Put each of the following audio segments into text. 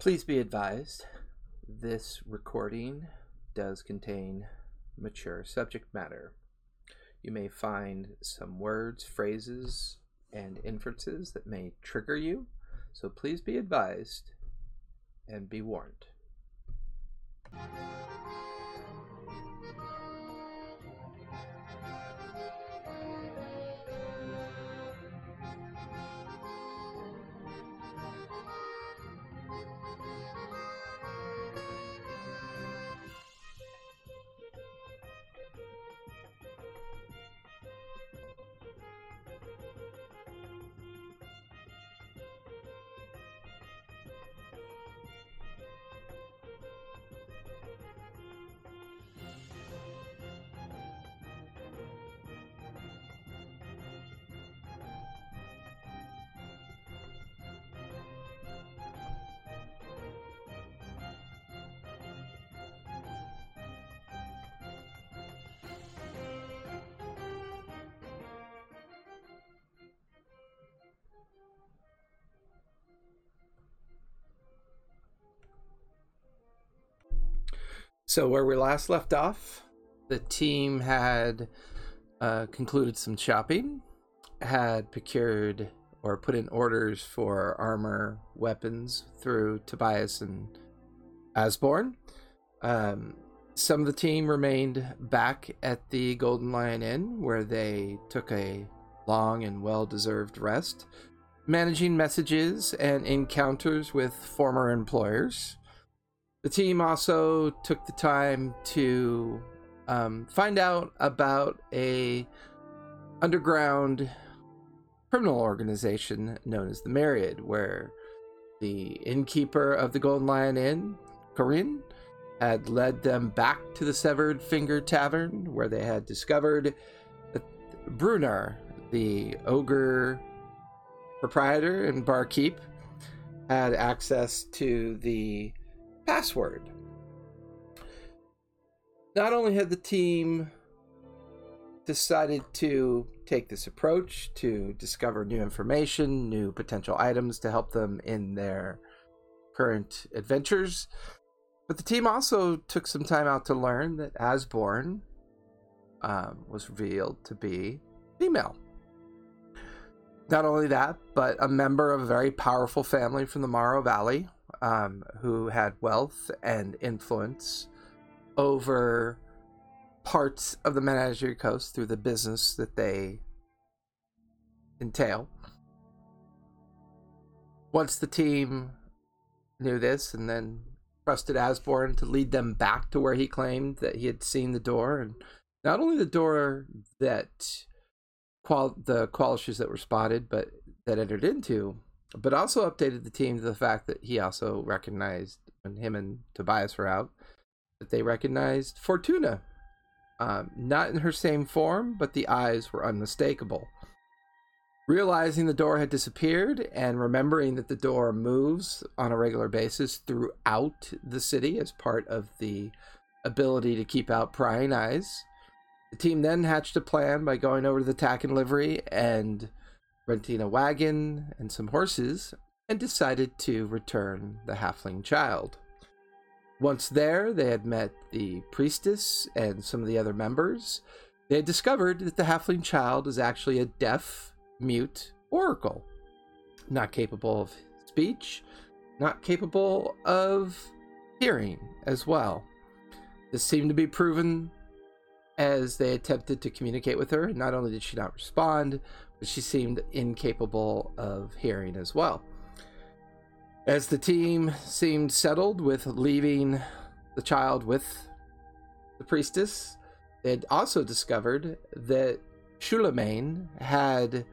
Please be advised this recording does contain mature subject matter. You may find some words, phrases, and inferences that may trigger you, so please be advised and be warned. So, where we last left off, the team had uh, concluded some shopping, had procured or put in orders for armor, weapons through Tobias and Asborn. Um, some of the team remained back at the Golden Lion Inn, where they took a long and well deserved rest, managing messages and encounters with former employers. The team also took the time to um, find out about a underground criminal organization known as the Myriad, where the innkeeper of the Golden Lion Inn, Corinne, had led them back to the Severed Finger Tavern, where they had discovered that Brunar, the ogre proprietor and barkeep, had access to the password. Not only had the team decided to take this approach to discover new information, new potential items to help them in their current adventures, but the team also took some time out to learn that Asborn um, was revealed to be female. Not only that, but a member of a very powerful family from the Morrow Valley um, who had wealth and influence over parts of the Menagerie Coast through the business that they entail. Once the team knew this and then trusted Asborn to lead them back to where he claimed that he had seen the door, and not only the door that qual the qualishes that were spotted, but that entered into but also updated the team to the fact that he also recognized when him and Tobias were out that they recognized Fortuna. Um, not in her same form, but the eyes were unmistakable. Realizing the door had disappeared and remembering that the door moves on a regular basis throughout the city as part of the ability to keep out prying eyes, the team then hatched a plan by going over to the tack and livery and renting a wagon and some horses, and decided to return the halfling child. Once there, they had met the priestess and some of the other members. They had discovered that the halfling child is actually a deaf, mute oracle, not capable of speech, not capable of hearing as well. This seemed to be proven as they attempted to communicate with her. Not only did she not respond, she seemed incapable of hearing as well. As the team seemed settled with leaving the child with the priestess, they had also discovered that Shulamain had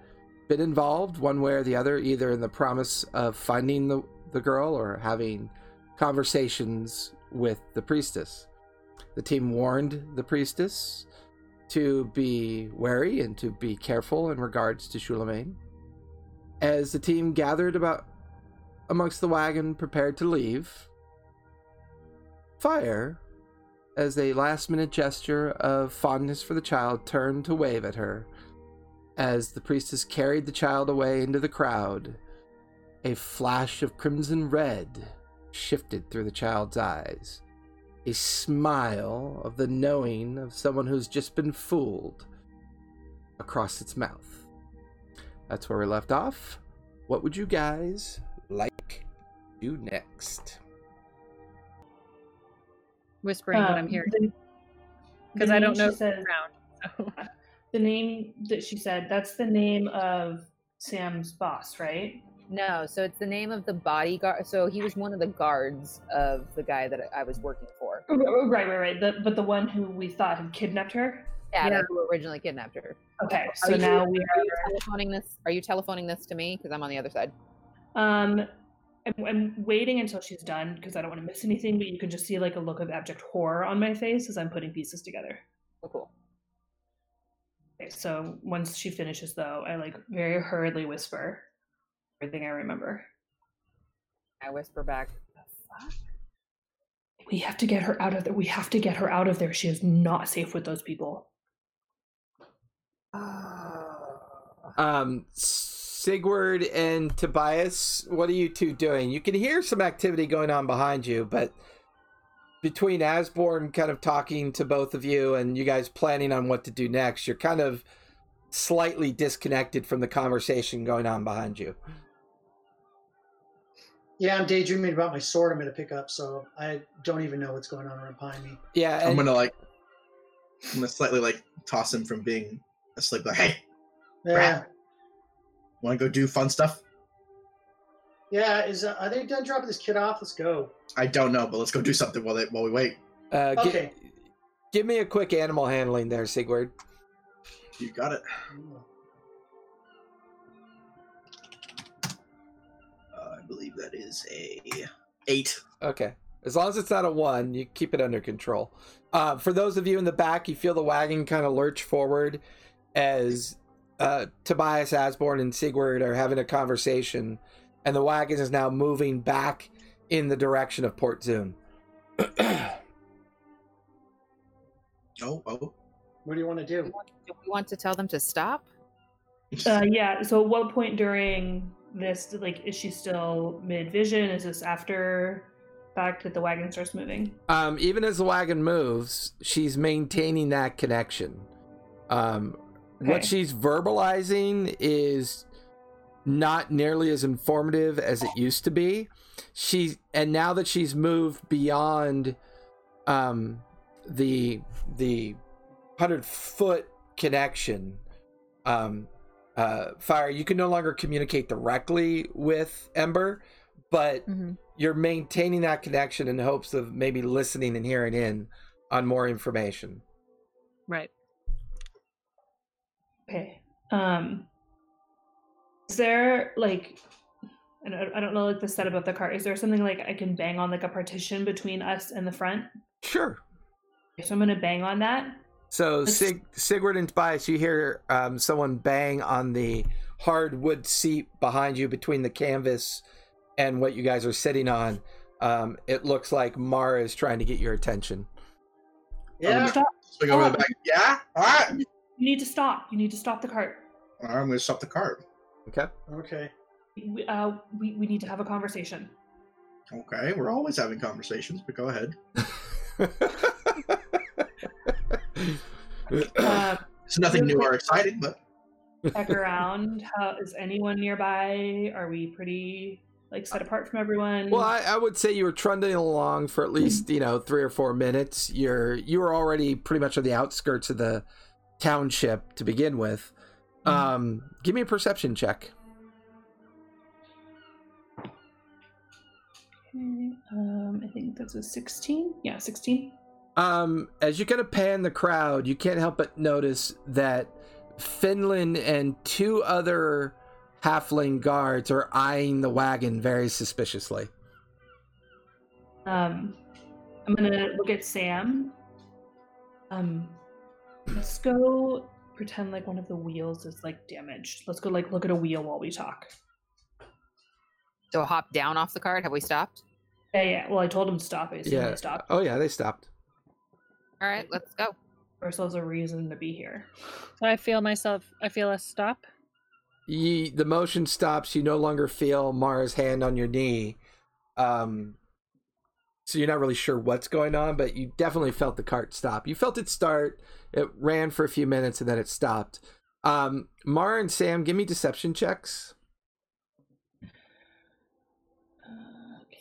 been involved one way or the other, either in the promise of finding the, the girl or having conversations with the priestess. The team warned the priestess to be wary and to be careful in regards to Shulamain. As the team gathered about amongst the wagon, prepared to leave, Fire, as a last minute gesture of fondness for the child, turned to wave at her. As the priestess carried the child away into the crowd, a flash of crimson red shifted through the child's eyes. A smile of the knowing of someone who's just been fooled across its mouth. That's where we left off. What would you guys like to do next? Whispering what I'm Um, hearing because I don't know said- ground. So. The name that she said, that's the name of Sam's boss, right? No, so it's the name of the bodyguard. So he was one of the guards of the guy that I was working for. Oh, Right, right, right. The, but the one who we thought had kidnapped her? Yeah, Yeah. who originally kidnapped her. Okay, Are so you- now we Are you are. telephoning this? Are you telephoning this to me? Because I'm on the other side. Um, I'm, I'm waiting until she's done because I don't want to miss anything, but you can just see like a look of abject horror on my face as I'm putting pieces together. Oh, cool. Okay, so once she finishes, though, I like very hurriedly whisper everything I remember. I whisper back. The fuck? We have to get her out of there. We have to get her out of there. She is not safe with those people. Um, Sigurd and Tobias, what are you two doing? You can hear some activity going on behind you, but between Asborn kind of talking to both of you and you guys planning on what to do next, you're kind of slightly disconnected from the conversation going on behind you. Yeah, I'm daydreaming about my sword I'm going to pick up, so I don't even know what's going on around behind me. Yeah, I'm gonna like, I'm gonna slightly like toss him from being asleep. Like, hey, Yeah, want to go do fun stuff? yeah. Is uh, are they done dropping this kid off? Let's go. I don't know, but let's go do something while they, while we wait. uh, gi- Okay. give me a quick animal handling there, Sigurd. You got it. Uh, believe that is a eight. Okay. As long as it's not a one, you keep it under control. Uh, for those of you in the back, you feel the wagon kind of lurch forward as uh, Tobias Asborn and Sigurd are having a conversation, and the wagon is now moving back in the direction of Port Zune. Oh, oh. What do you want to do? Do we want to tell them to stop? Uh, yeah. So, at what point during this, like, is she still mid vision? Is this after fact that the wagon starts moving? um, even as the wagon moves, she's maintaining that connection. Um, What she's verbalizing is not nearly as informative as it used to be. She and now that she's moved beyond um, the the hundred foot connection, um, uh, fire, you can no longer communicate directly with Ember, but Mm-hmm. you're maintaining that connection in hopes of maybe listening and hearing in on more information. Right. Okay. Um, is there like, I don't, I don't know like the setup of the car. Is there something like I can bang on like a partition between us and the front? Sure. So I'm gonna bang on that. So Let's- Sig- Sigurd and Tobias, you hear um, someone bang on the hardwood seat behind you between the canvas and what you guys are sitting on. Um, it looks like Mara is trying to get your attention. Yeah. Stop. Swing over the back. Yeah. All right. You need to stop. You need to stop the cart. All right, I'm gonna stop the cart. Okay. Okay. We, uh, we, we need to have a conversation. Okay, we're always having conversations, but go ahead. Um, It's nothing new or exciting, but check around. How is anyone nearby? Are we pretty like set apart from everyone? well, I, I would say you were trundling along for at least you know three or four minutes. You're you were already pretty much on the outskirts of the township to begin with. Um, give me a perception check. Um, I think that's a 16. Yeah, 16. Um, as you kind of pan the crowd, you can't help but notice that Finland and two other halfling guards are eyeing the wagon very suspiciously. Um, I'm gonna look at Sam. Um, let's go pretend like one of the wheels is like damaged. Let's go like look at a wheel while we talk. So hop down off the cart. Have we stopped? Yeah, yeah. Well, I told him to stop. I assume Yeah. they stopped. Oh yeah, they stopped. All right, let's go. Give ourselves a reason to be here. So I feel myself. I feel us stop. Ye, the motion stops. You no longer feel Mara's hand on your knee. Um, so you're not really sure what's going on, but you definitely felt the cart stop. You felt it start. It ran for a few minutes and then it stopped. Um, Mara and Sam, give me deception checks.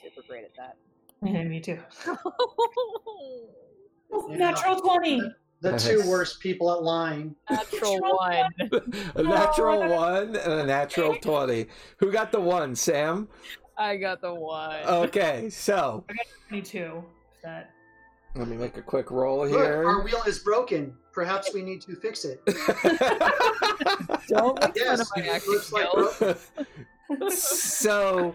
Super great at that. Yeah, me too. Oh, yeah. Natural 20. The two worst people at lying. Natural one. a natural No. one and a natural twenty. Who got the one? Sam. I got the one. Okay, so I got 22. That let me make a quick roll Look, our here. wheel is broken. Perhaps we need to fix it. Don't make fun Yes, of my it acting looks like broken. so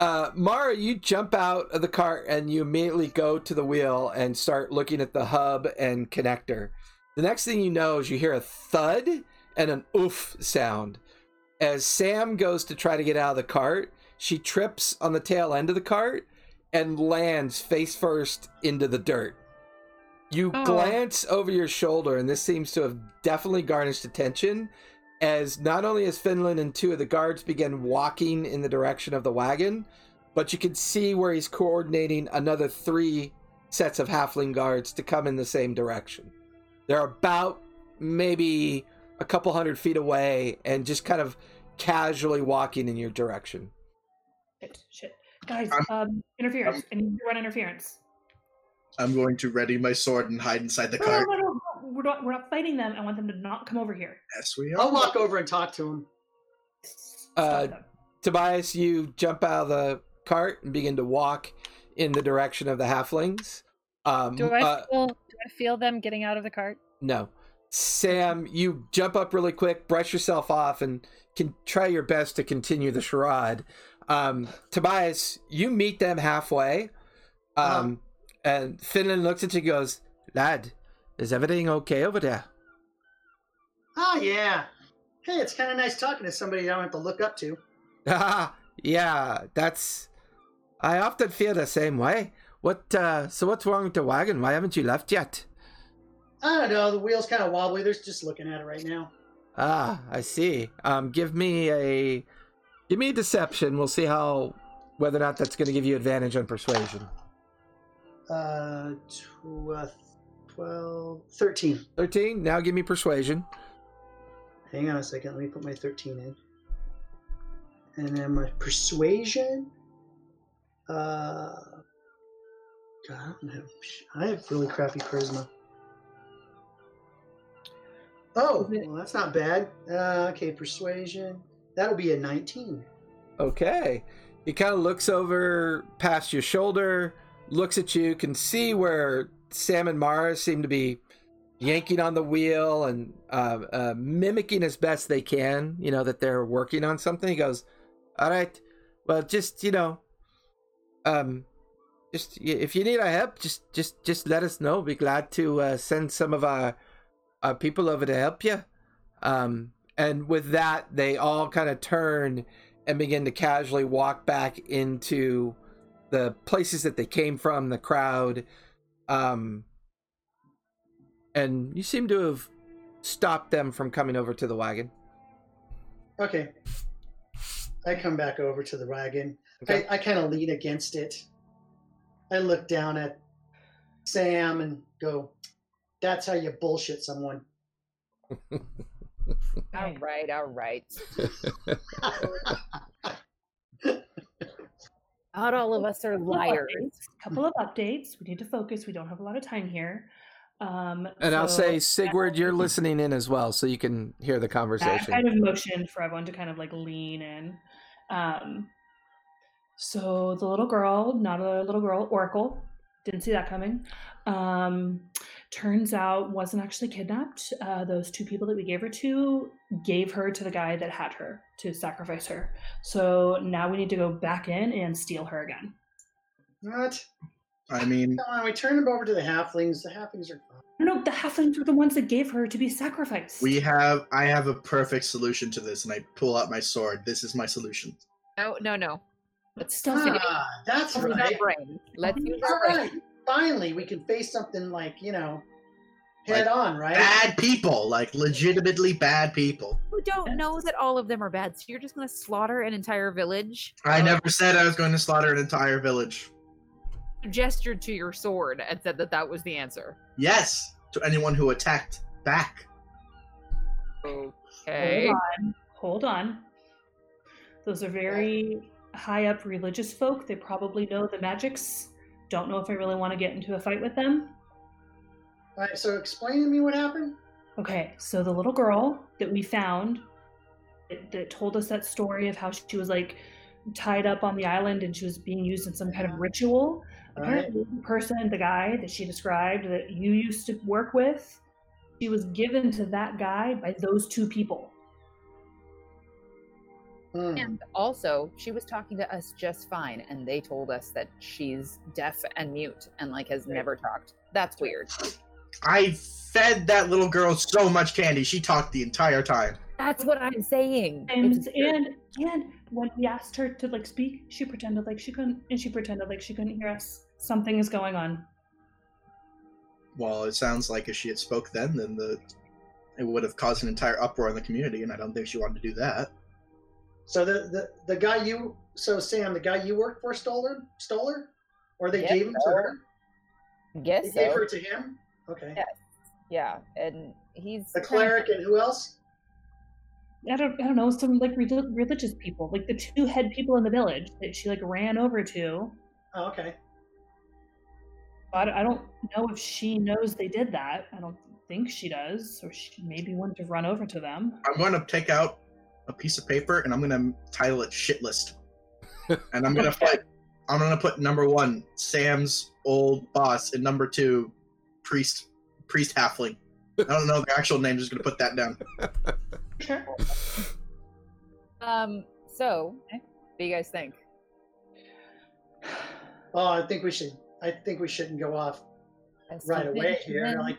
uh Mara, you jump out of the cart and you immediately go to the wheel and start looking at the hub and connector. The next thing you know is you hear a thud and an oof sound. As Sam goes to try to get out of the cart, she trips on the tail end of the cart and lands face first into the dirt. You Oh. glance over your shoulder, and this seems to have definitely garnished attention as not only as Finland and two of the guards begin walking in the direction of the wagon, but you can see where he's coordinating another three sets of halfling guards to come in the same direction. They're about maybe a couple hundred feet away and just kind of casually walking in your direction. shit, shit. Guys, I'm- um, interference. I need to run interference. I'm going to ready my sword and hide inside the No, no, cart. We're not, we're not fighting them. I want them to not come over here. Yes, we are. I'll walk over and talk to him. Uh, them. Tobias, you jump out of the cart and begin to walk in the direction of the halflings. Um, Do I uh, feel? Do I feel them getting out of the cart? No. Sam, you jump up really quick, brush yourself off, and can try your best to continue the charade. Um, Tobias, you meet them halfway. Um, And Finland looks at you and goes, Lad, is everything okay over there? Oh, yeah. Hey, it's kind of nice talking to somebody I don't have to look up to. Ah, yeah, that's. I often feel the same way. What, uh, so what's wrong with the wagon? Why haven't you left yet? I don't know. The wheel's kind of wobbly. They're just looking at it right now. Ah, I see. Um, give me a, give me a deception. We'll see how, whether or not that's going to give you advantage on persuasion. Uh, tw- uh, 12, 13. Thirteen. Now give me persuasion. Hang on a second. Let me put my 13 in. And then my persuasion. Uh, God, I don't have. I have really crappy charisma. Oh, well, that's not bad. Uh, okay, persuasion. That'll be a 19. Okay. He kind of looks over past your shoulder, looks at you, can see where Sam and Mara seem to be yanking on the wheel and uh, uh, mimicking as best they can, you know, that they're working on something. He goes, All right, well, just, you know, um, just if you need our help, just just just let us know. Be glad to uh, send some of our our people over to help you. Um, and with that, they all kind of turn and begin to casually walk back into the places that they came from, the crowd. Um, and you seem to have stopped them from coming over to the wagon. Okay. I come back over to the wagon. Okay. I, I kind of lean against it. I look down at Sam and go, That's how you bullshit someone. All right, all right. Not all of us are liars. updates- Couple of updates. We need to focus. We don't have a lot of time here. Um, And I'll say, Sigurd, you're listening in as well, so you can hear the conversation. I kind of motioned for everyone to kind of like lean in. Um, so the little girl, not a little girl, Oracle, didn't see that coming. Um, turns out wasn't actually kidnapped. Uh, those two people that we gave her to gave her to the guy that had her to sacrifice her. So now we need to go back in and steal her again. What? I mean, Come on, we turn them over to the halflings. The halflings are fine. No, no, the halflings were the ones that gave her to be sacrificed. we have. I have a perfect solution to this, and I pull out my sword. This is my solution. No, no, no. but still, think Ah, that's Let's use our brain. Let's use All our brain. Right. Finally, we can face something like, you know, head on, right? Bad people, like legitimately bad people. Who don't know that all of them are bad, so you're just going to slaughter an entire village. I never said I was going to slaughter an entire village. gestured to your sword and said that that was the answer. Yes, to anyone who attacked back. Okay. Hold on. Hold on. Those are very high up religious folk. They probably know the magics. Don't know if I really want to get into a fight with them. All right, so explain to me what happened. Okay, so the little girl that we found that, that told us that story of how she was like tied up on the island and she was being used in some kind of ritual. Right. Apparently, the person, the guy that she described that you used to work with, she was given to that guy by those two people. Hmm. And also, she was talking to us just fine, and they told us that she's deaf and mute and like has never talked. That's weird. I fed that little girl so much candy. She talked the entire time. That's what I'm saying. And and and when we asked her to like speak, she pretended like she couldn't, and she pretended like she couldn't hear us. Something is going on. Well, it sounds like if she had spoke then, then the it would have caused an entire uproar in the community, and I don't think she wanted to do that. So the, the the guy you so Sam, the guy you worked for stole her, stole her, or they Yeah, gave him to her. guess They gave her to him. Okay. Yeah. Yeah, and he's The kind of- cleric and who else? I don't, I don't know, some like relig- religious people, like the two head people in the village that she like ran over to. Oh, okay. I don't, I don't know if she knows they did that. I don't think she does, or she maybe wouldn't have run over to them. I'm going to take out a piece of paper and I'm going to title it "shit list," and I'm going to put I'm going to put number one Sam's old boss, and number two priest priest halfling. I don't know the actual name. Just going to put that down. Sure. Um. So, what do you guys think? Oh, I think we should. I think we shouldn't go off As right away here. then- Like,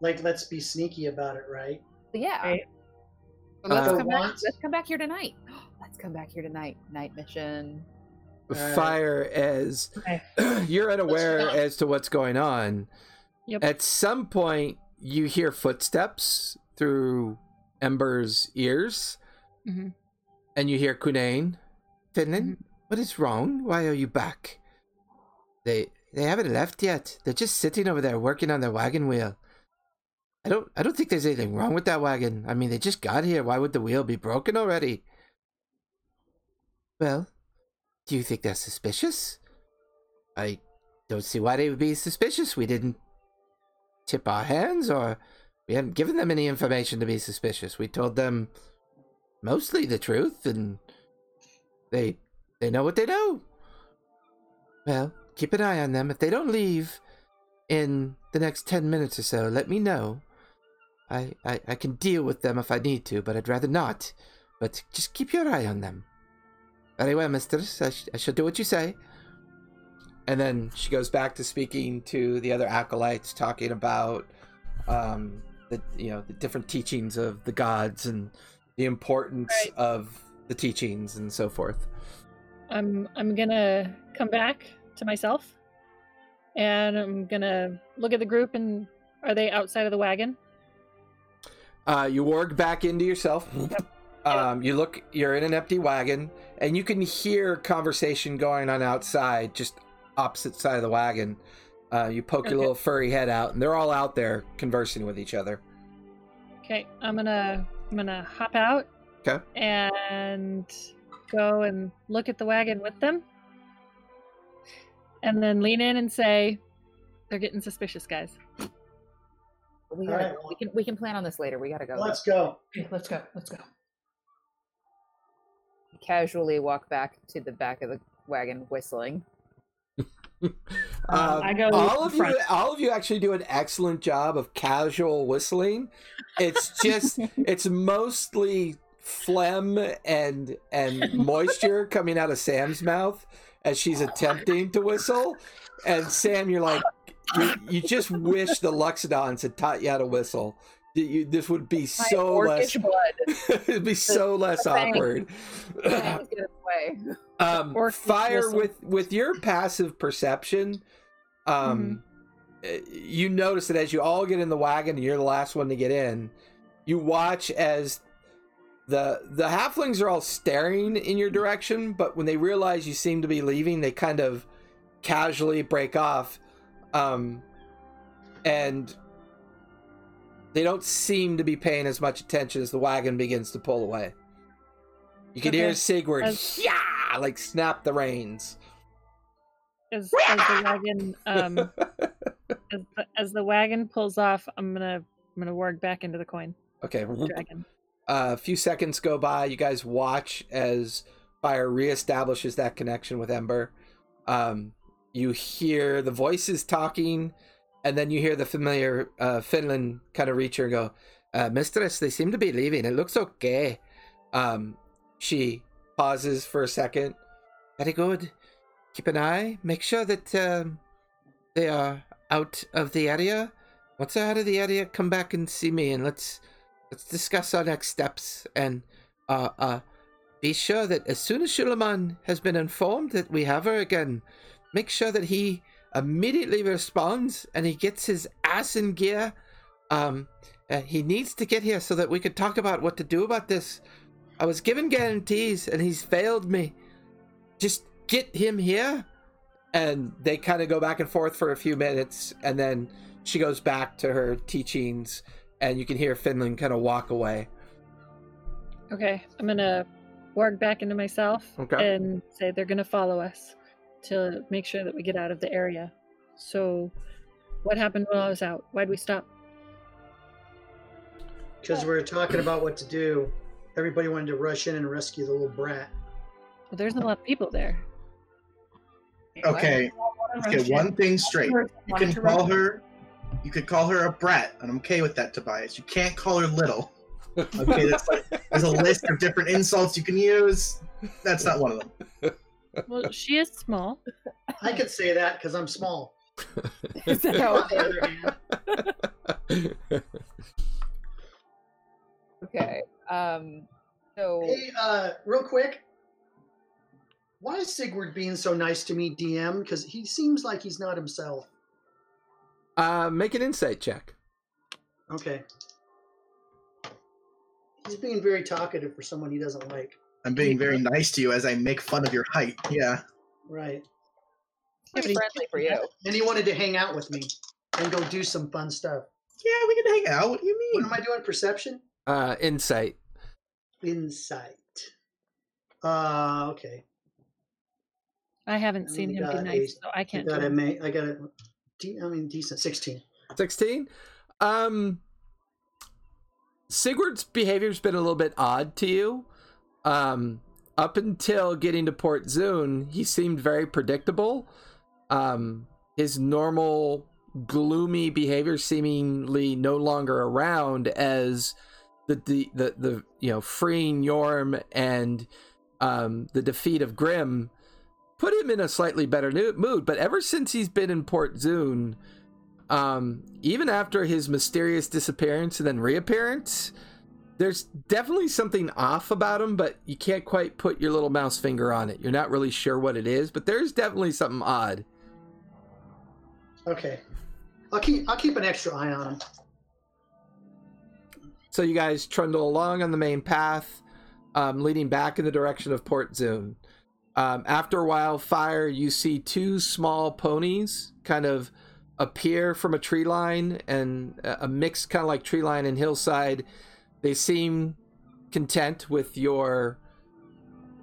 like let's be sneaky about it, right? yeah. Right. So let's Uh, come back. Let's come back here tonight. Let's come back here tonight. Night mission. Alright. Fire as Okay. you're unaware as to what's going on. Yep. At some point, you hear footsteps through Ember's ears, Mhm. and you hear Kunain, Finland, Mm-hmm. what is wrong? Why are you back? They they haven't left yet. They're just sitting over there working on their wagon wheel. I don't I don't think there's anything wrong with that wagon. I mean, they just got here. Why would the wheel be broken already? Well, do you think that's suspicious? I don't see why they would be suspicious. We didn't tip our hands or we haven't given them any information to be suspicious. We told them mostly the truth and they they know what they know. Well, keep an eye on them. If they don't leave in the next 10 minutes or so, let me know. I, I, I can deal with them if I need to, but I'd rather not. But just keep your eye on them. Very well, mistress. I, sh- I shall do what you say. And then she goes back to speaking to the other acolytes, talking about um, the you know the different teachings of the gods and the importance Right. of the teachings and so forth. I'm I'm gonna come back to myself, and I'm gonna look at the group. And are they outside of the wagon? Uh, you warg back into yourself. Um, you look. You're in an empty wagon, and you can hear conversation going on outside, just opposite side of the wagon. Uh, you poke your little furry head out, and they're all out there conversing with each other. Okay, I'm gonna I'm gonna hop out. 'Kay. And go and look at the wagon with them, and then lean in and say, "They're getting suspicious, guys." We gotta. right, go. we can. We can plan on this later. We gotta go. Let's go. Okay, let's go. Let's go. Casually walk back to the back of the wagon, whistling. Um, I go all of front. you, all of you actually do an excellent job of casual whistling. It's just, it's mostly phlegm and and moisture coming out of Sam's mouth as she's attempting to whistle. And Sam, you're like, you, you just wish the Loxodons had taught you how to whistle. You- this would be My so less. It'd be so less awkward. Fangs get in the way. um fire whistle. with with your passive perception um uh, you notice that as you all get in the wagon and you're the last one to get in you watch as the the halflings are all staring in your direction but when they realize you seem to be leaving they kind of casually break off, um, and they don't seem to be paying as much attention as the wagon begins to pull away. You can hear Sigurd, As- yeah, like snap the reins. As, as the wagon um as the, as the wagon pulls off, I'm gonna I'm gonna warg back into the coin Okay, dragon. a few seconds go by. You guys watch as Fire reestablishes that connection with Ember. Um, you hear the voices talking, and then you hear the familiar uh, Finland kind of reach her and go, uh, "Mistress, they seem to be leaving. It looks okay." Um, she pauses for a second. Very good. Keep an eye. Make sure that um, they are out of the area. Once they're out of the area, come back and see me, and let's let's discuss our next steps and uh uh be sure that as soon as Shulaman has been informed that we have her again, make sure that he immediately responds and he gets his ass in gear. Um, uh, he needs to get here so that we could talk about what to do about this. I was given guarantees and he's failed me. Just get him here. And they kind of go back and forth for a few minutes, and then she goes back to her teachings and you can hear Finland kind of walk away. Okay, I'm gonna warg back into myself Okay. and say they're gonna follow us to make sure that we get out of the area. So, what happened when I was out? Why'd we stop? Because we are talking about what to do. Everybody wanted to rush in and rescue the little brat. Well, there's a lot of people there. Okay, let's get one thing straight. You can call her. You could call her a brat, and I'm okay with that, Tobias. You can't call her little. Okay, that's like there's a list of different insults you can use. That's not one of them. Well, she is small. I could say that because I'm small. Is that how- the other okay. Um. So hey, uh, real quick, why is Sigurd being so nice to me, DM? Because he seems like he's not himself. uh, make an insight check. Okay. He's being very talkative for someone he doesn't like. I'm being very nice to you as I make fun of your height. Yeah. Right. pretty friendly for you. And he wanted to hang out with me and go do some fun stuff. Yeah, we can hang out. What do you mean? What am I doing? Perception? Uh, insight. Insight. Uh, okay. I haven't And seen him be got nice, a- so I I can't. I got do a it. ma- I got a. I mean, decent. Sixteen. 16 um sigurd's behavior's been a little bit odd to you um up until getting to port zune he seemed very predictable. Um his normal gloomy behavior seemingly no longer around as the the the, the you know freeing yorm and um the defeat of grim put him in a slightly better mood. But ever since he's been in port zune um, even after his mysterious disappearance and then reappearance, there's definitely something off about him, but you can't quite put your little mouse finger on it. You're not really sure what it is, but there's definitely something odd. Okay. I'll keep. I'll keep an extra eye on him. So you guys trundle along on the main path, um, leading back in the direction of Port Zune. Um, after a while, fire, you see two small ponies kind of appear from a tree line and a a mix kind of like tree line and hillside. They seem content with your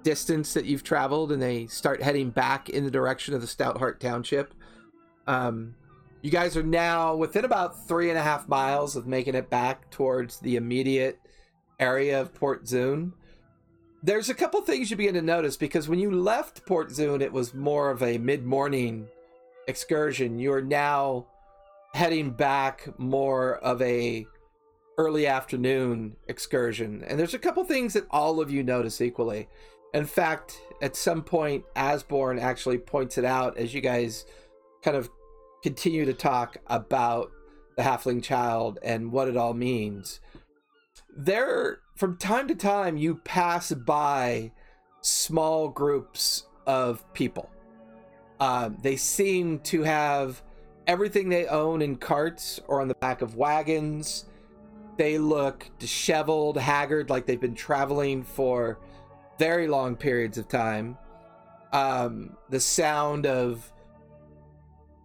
distance that you've traveled and they start heading back in the direction of the Stoutheart Township. Um, you guys are now within about three and a half miles of making it back towards the immediate area of Port Zune. There's a couple things you begin to notice because when you left Port Zune, it was more of a mid morning excursion. You are now heading back more of a early afternoon excursion. And there's a couple things that all of you notice equally. In fact, at some point, Asborn actually points it out as you guys kind of continue to talk about the halfling child and what it all means. There, from time to time, you pass by small groups of people. Um, they seem to have everything they own in carts or on the back of wagons. They look disheveled, haggard, like they've been traveling for very long periods of time. Um, the sound of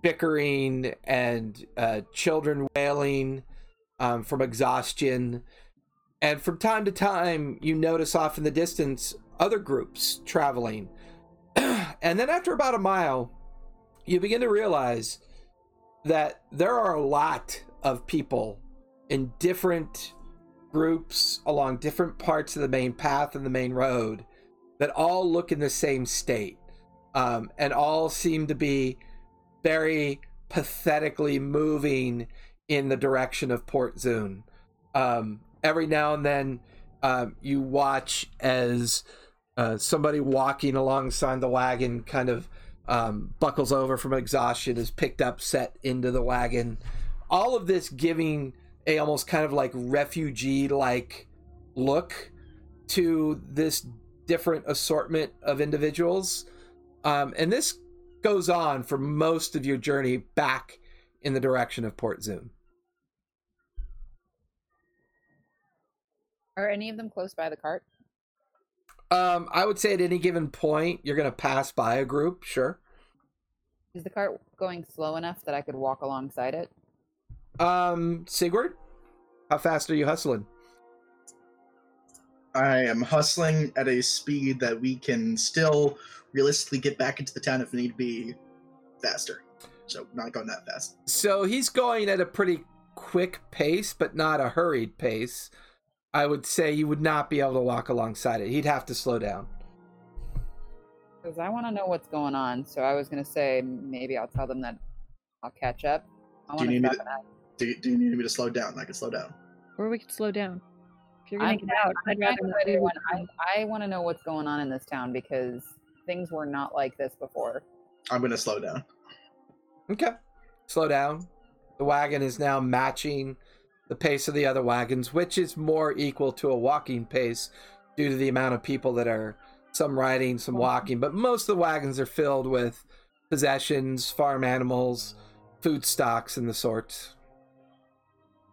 bickering and uh, children wailing um, from exhaustion. And from time to time, you notice off in the distance other groups traveling. and then after about a mile, you begin to realize that there are a lot of people in different groups along different parts of the main path and the main road that all look in the same state um, and all seem to be very pathetically moving in the direction of Port Zune. Um, every now and then, um, you watch as uh, somebody walking alongside the wagon kind of um, buckles over from exhaustion, is picked up, set into the wagon. All of this giving a almost kind of like refugee like look to this different assortment of individuals. Um, and this goes on for most of your journey back in the direction of Port Zune. Are any of them close by the cart? Um, I would say at any given point, you're going to pass by a group, sure. Is the cart going slow enough that I could walk alongside it? Um, Sigurd, how fast are you hustling? I am hustling at a speed that we can still realistically get back into the town if need be faster. So not going that fast. So he's going at a pretty quick pace, but not a hurried pace. I would say you would not be able to walk alongside it. He'd have to slow down. Because I want to know what's going on. So I was going to say maybe I'll tell them that I'll catch up. I Do you want to need me stop to- and ask. Do you, do you need me to slow down? I can slow down. Or we could slow down. If you're gonna I'm get out, I'm I'd rather not do when. I, I want to know what's going on in this town because things were not like this before. I'm gonna slow down. Okay. Slow down. The wagon is now matching the pace of the other wagons, which is more equal to a walking pace due to the amount of people that are some riding, some walking. But most of the wagons are filled with possessions, farm animals, food stocks, and the sorts.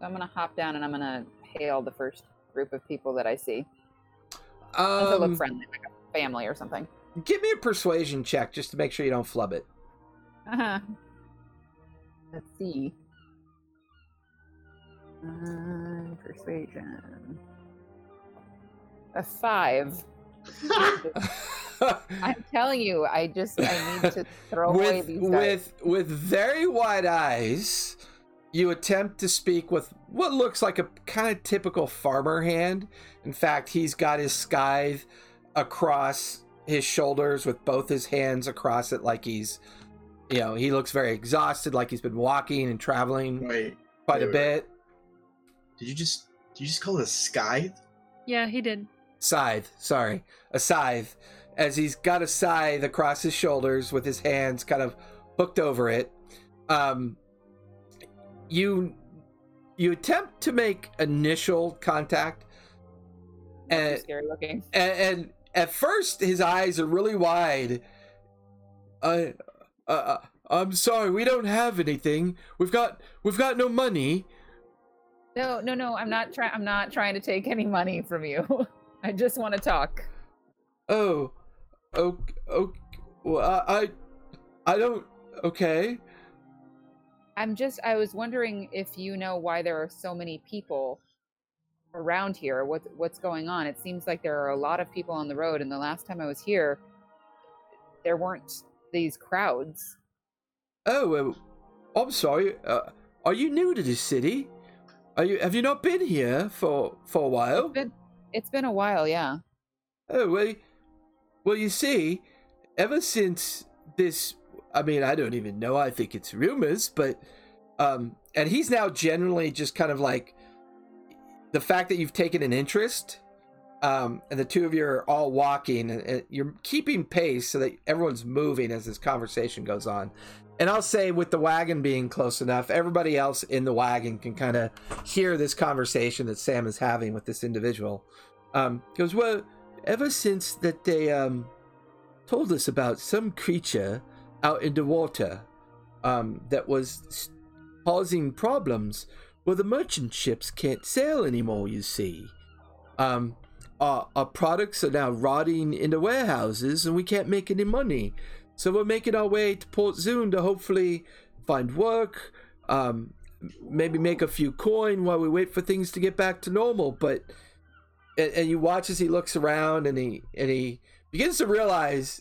So I'm to hop down and I'm to hail the first group of people that I see. Does it look Um, friendly, like a family or something? give me a persuasion check just to make sure you don't flub it. Uh-huh. Let's see. Uh, persuasion. A five. I'm telling you, I just I need to throw away with these dice. with with very wide eyes you attempt to speak with what looks like a kind of typical farmer hand in fact he's got his scythe across his shoulders with both his hands across it like he's you know he looks very exhausted like he's been walking and traveling Wait, quite a wait, wait. bit did you just did you just call it a scythe? Yeah, he did. scythe sorry a scythe as he's got a scythe across his shoulders with his hands kind of hooked over it um you you attempt to make initial contact and, scary looking. and and at first his eyes are really wide i uh, uh, i'm sorry we don't have anything we've got we've got no money No, no, no. I'm not trying. I'm not trying to take any money from you. I just want to talk. Oh, okay. okay. Well, I, I, I don't. Okay. I'm just. I was wondering if you know why there are so many people around here. What's what's going on? It seems like there are a lot of people on the road, and the last time I was here, there weren't these crowds. Oh, uh, I'm sorry. Uh, are you new to this city? Are you? Have you not been here for for a while? It's been it's been a while, yeah. Oh, well, well, you see, ever since this, I mean, I don't even know. I think it's rumors, but, um, and he's now generally just kind of like the fact that you've taken an interest, um, and the two of you are all walking, and, and you're keeping pace so that everyone's moving as this conversation goes on. And I'll say, with the wagon being close enough, everybody else in the wagon can kind of hear this conversation that Sam is having with this individual. Um, goes, well, ever since that they um told us about some creature out in the water um that was causing problems well the merchant ships can't sail anymore you see um our, our products are now rotting in the warehouses and we can't make any money so we're making our way to port zune to hopefully find work, um, maybe make a few coin while we wait for things to get back to normal. But and, and you watch as he looks around and he and he begins to realize,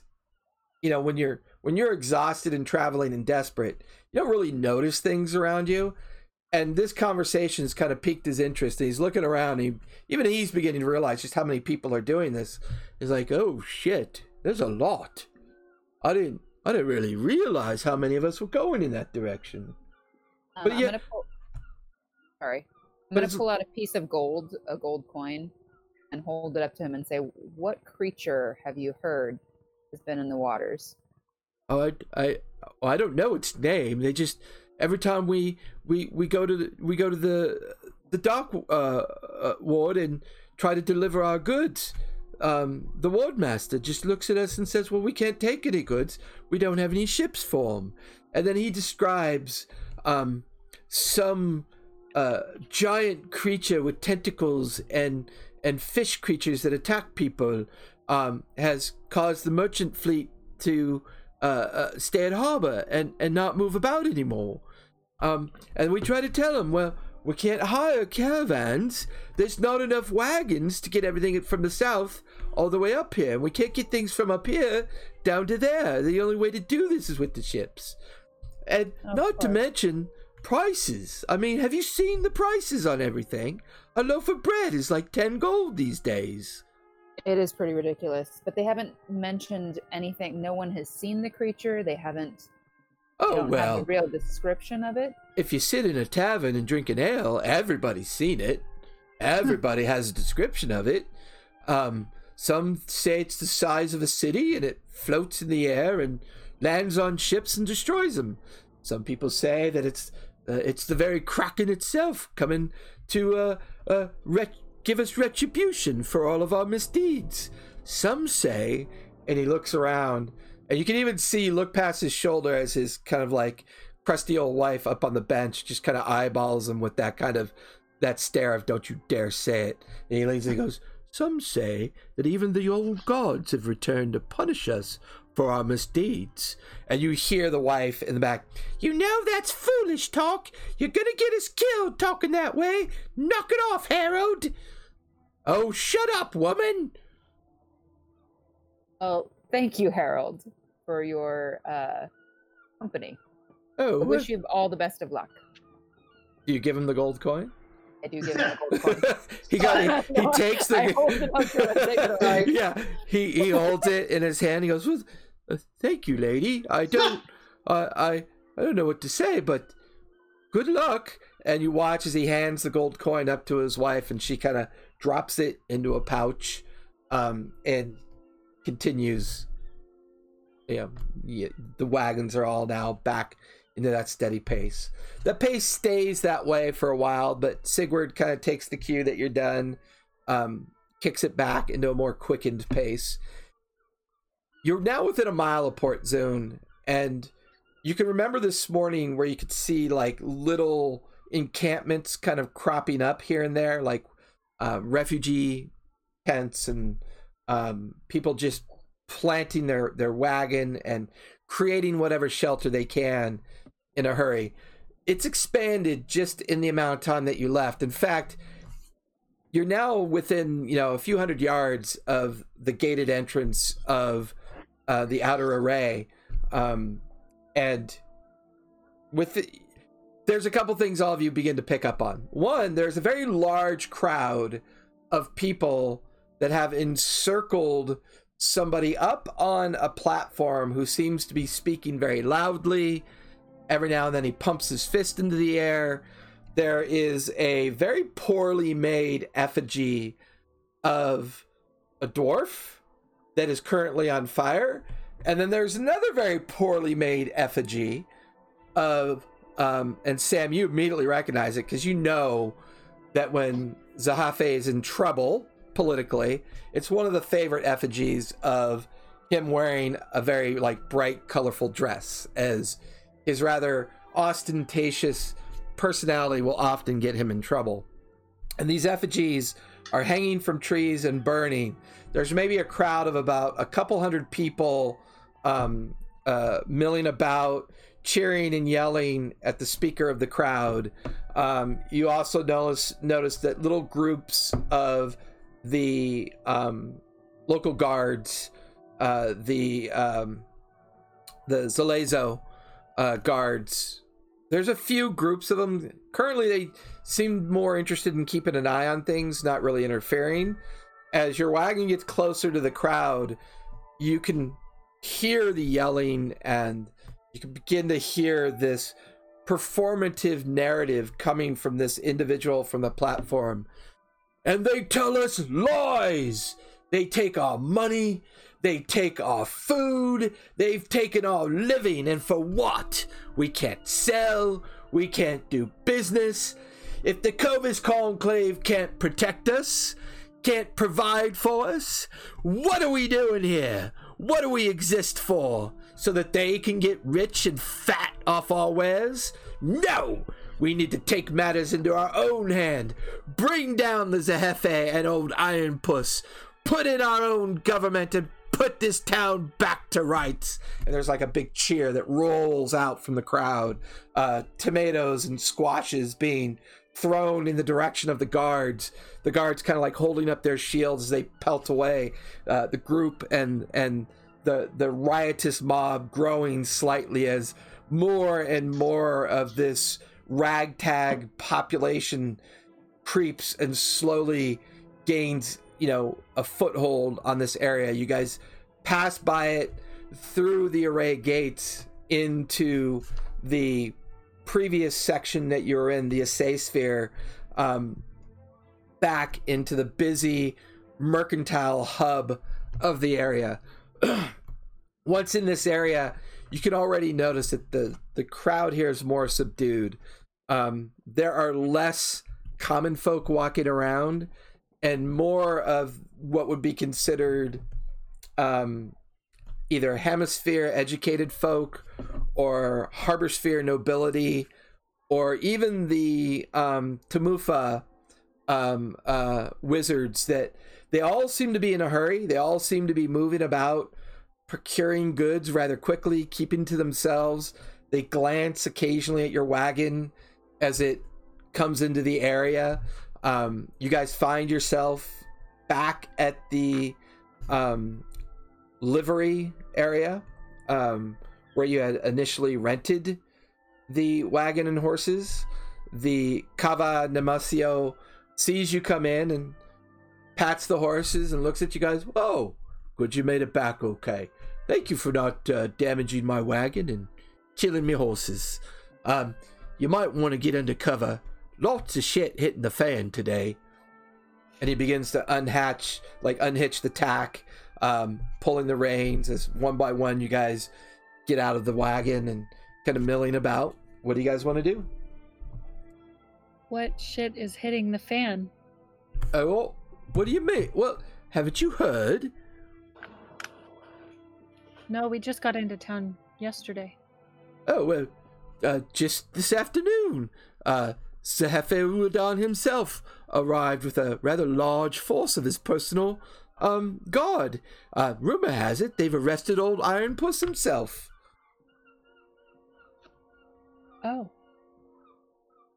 you know, when you're when you're exhausted and traveling and desperate, you don't really notice things around you. And this conversation has kind of piqued his interest. And he's looking around. he even he's beginning to realize just how many people are doing this. He's like, "Oh shit, there's a lot. I didn't I didn't really realize how many of us were going in that direction." Um, But I'm yeah- pull. Sorry, I'm gonna pull out a piece of gold, a gold coin, and hold it up to him and say, "What creature have you heard has been in the waters?" Oh, I, I, I don't know its name. They just every time we we we go to the, we go to the the dock uh, uh, ward and try to deliver our goods. Um, the ward master just looks at us and says, "Well, we can't take any goods. We don't have any ships for them." And then he describes um, some uh, giant creature with tentacles and and fish creatures that attack people um, has caused the merchant fleet to uh, uh, stay at harbor and, and not move about anymore. Um, and we try to tell them, well, we can't hire caravans. There's not enough wagons to get everything from the south all the way up here. And we can't get things from up here down to there. The only way to do this is with the ships. And Of not to mention prices. I mean, have you seen the prices on everything? A loaf of bread is like 10 gold these days. It is pretty ridiculous, but they haven't mentioned anything. No one has seen the creature. They haven't. Oh, have well. a real description of it. if you sit in a tavern and drink an ale, everybody's seen it. Everybody has a description of it. Um, some say it's the size of a city and it floats in the air and lands on ships and destroys them. Some people say that it's uh, it's the very kraken itself coming to uh, uh, ret- give us retribution for all of our misdeeds. Some say, and he looks around, and you can even see look past his shoulder as his kind of like crusty old wife up on the bench just kind of eyeballs him with that kind of that stare of "Don't you dare say it." And he leans and he goes, "Some say that even the old gods have returned to punish us for our misdeeds." And you hear the wife in the back, "You know that's foolish talk. You're gonna get us killed talking that way. Knock it off, Harold." Oh, shut up, woman! Oh, thank you, Harold, for your uh, company. Oh, I wish you all the best of luck. do you give him the gold coin? I do give him a gold coin. he got he, he No, takes the I hold it up to him, take it yeah he he holds it in his hand he goes well, thank you lady. I don't I i i don't know what to say but good luck. And you watch as he hands the gold coin up to his wife and she kind of drops it into a pouch um and continues. You know yeah, the wagons are all now back into that steady pace. The pace stays that way for a while but sigurd kind of takes the cue that you're done um kicks it back into a more quickened pace you're now within a mile of port zone and you can remember this morning where you could see like little encampments kind of cropping up here and there like uh, refugee tents and um, people just planting their their wagon and creating whatever shelter they can in a hurry. It's expanded just in the amount of time that you left. In fact you're now within you know a few hundred yards of the gated entrance of uh, the outer array um, and with the, there's a couple things all of you begin to pick up on. One there's a very large crowd of people that have encircled somebody up on a platform who seems to be speaking very loudly. Every now and then he pumps his fist into the air. There is a very poorly made effigy of a dwarf that is currently on fire and then there's another very poorly made effigy of um and sam you immediately recognize it because you know that when zahafe is in trouble politically it's one of the favorite effigies of him wearing a very like bright colorful dress as his rather ostentatious personality will often get him in trouble. And these effigies are hanging from trees and burning. There's maybe a crowd of about a couple hundred people um, uh, milling about, cheering and yelling at the speaker of the crowd, um, you also notice notice that little groups of the um, local guards, uh, the um, the Zalezo uh, guards. There's a few groups of them. Currently, they seem more interested in keeping an eye on things, not really interfering. As your wagon gets closer to the crowd, you can hear the yelling and you can begin to hear this performative narrative coming from this individual from the platform. And they tell us lies. They take our money. They take our food. They've taken our living. And for what? We can't sell. We can't do business. If the Clovis Conclave can't protect us, can't provide for us, what are we doing here? What do we exist for? So that they can get rich and fat off our wares? No! We need to take matters into our own hand. Bring down the Zehefe and old Iron Puss. Put in our own government and put this town back to rights. And there's like a big cheer that rolls out from the crowd. Uh, tomatoes and squashes being thrown in the direction of the guards. The guards kind of like holding up their shields as they pelt away. Uh, the group and and the the riotous mob growing slightly as more and more of this ragtag population creeps and slowly gains you know a foothold on this area you guys pass by it through the array gates into the previous section that you were in the assay sphere um, back into the busy mercantile hub of the area. Once in this area you can already notice that the the crowd here is more subdued. Um, there are less common folk walking around and more of what would be considered um, either hemisphere educated folk or harbor sphere nobility or even the um, Tamufa um, uh, wizards that they all seem to be in a hurry. They all seem to be moving about, procuring goods rather quickly, keeping to themselves. They glance occasionally at your wagon as it comes into the area. Um, you guys find yourself back at the um, livery area um, where you had initially rented the wagon and horses. The Cava Nemasio sees you come in and pats the horses and looks at you guys. Whoa, good you made it back okay. Thank you for not uh, damaging my wagon and killing me horses. Um, you might want to get under cover. Lots of shit hitting the fan today. And he begins to unhatch, like unhitch the tack, um, pulling the reins as one by one you guys get out of the wagon and kind of milling about. What do you guys want to do? What shit is hitting the fan? Oh, what do you mean? Well, haven't you heard? No, we just got into town yesterday. Oh, well, uh, just this afternoon, uh, Zehefe Udan himself arrived with a rather large force of his personal um guard. Uh, rumor has it they've arrested old Iron Puss himself. Oh.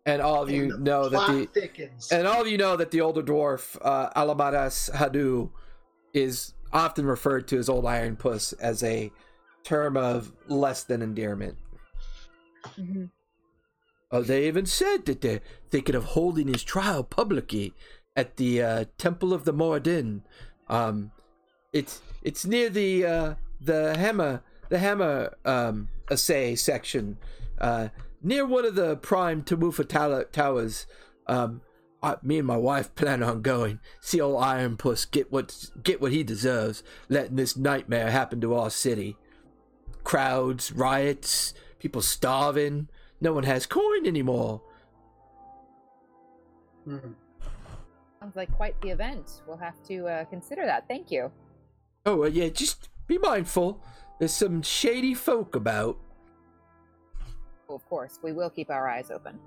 And all of you And know that the thickens. and all of you know that the older dwarf uh, Alamadas Hadu is often referred to as Old Iron Puss as a term of less than endearment. hmm Oh, they even said that they're thinking of holding his trial publicly at the uh, Temple of the Moradin. Um, it's it's near the uh, the hammer the hammer um, assay section, uh, near one of the prime Tamufa tower- towers. Um, I, me and my wife plan on going see old Iron Puss get what get what he deserves, letting this nightmare happen to our city. Crowds, riots, people starving. No one has coin anymore. Hmm. Sounds like quite the event. We'll have to uh, consider that. Thank you. Oh, uh, yeah, just be mindful. There's some shady folk about. Well, of course, we will keep our eyes open.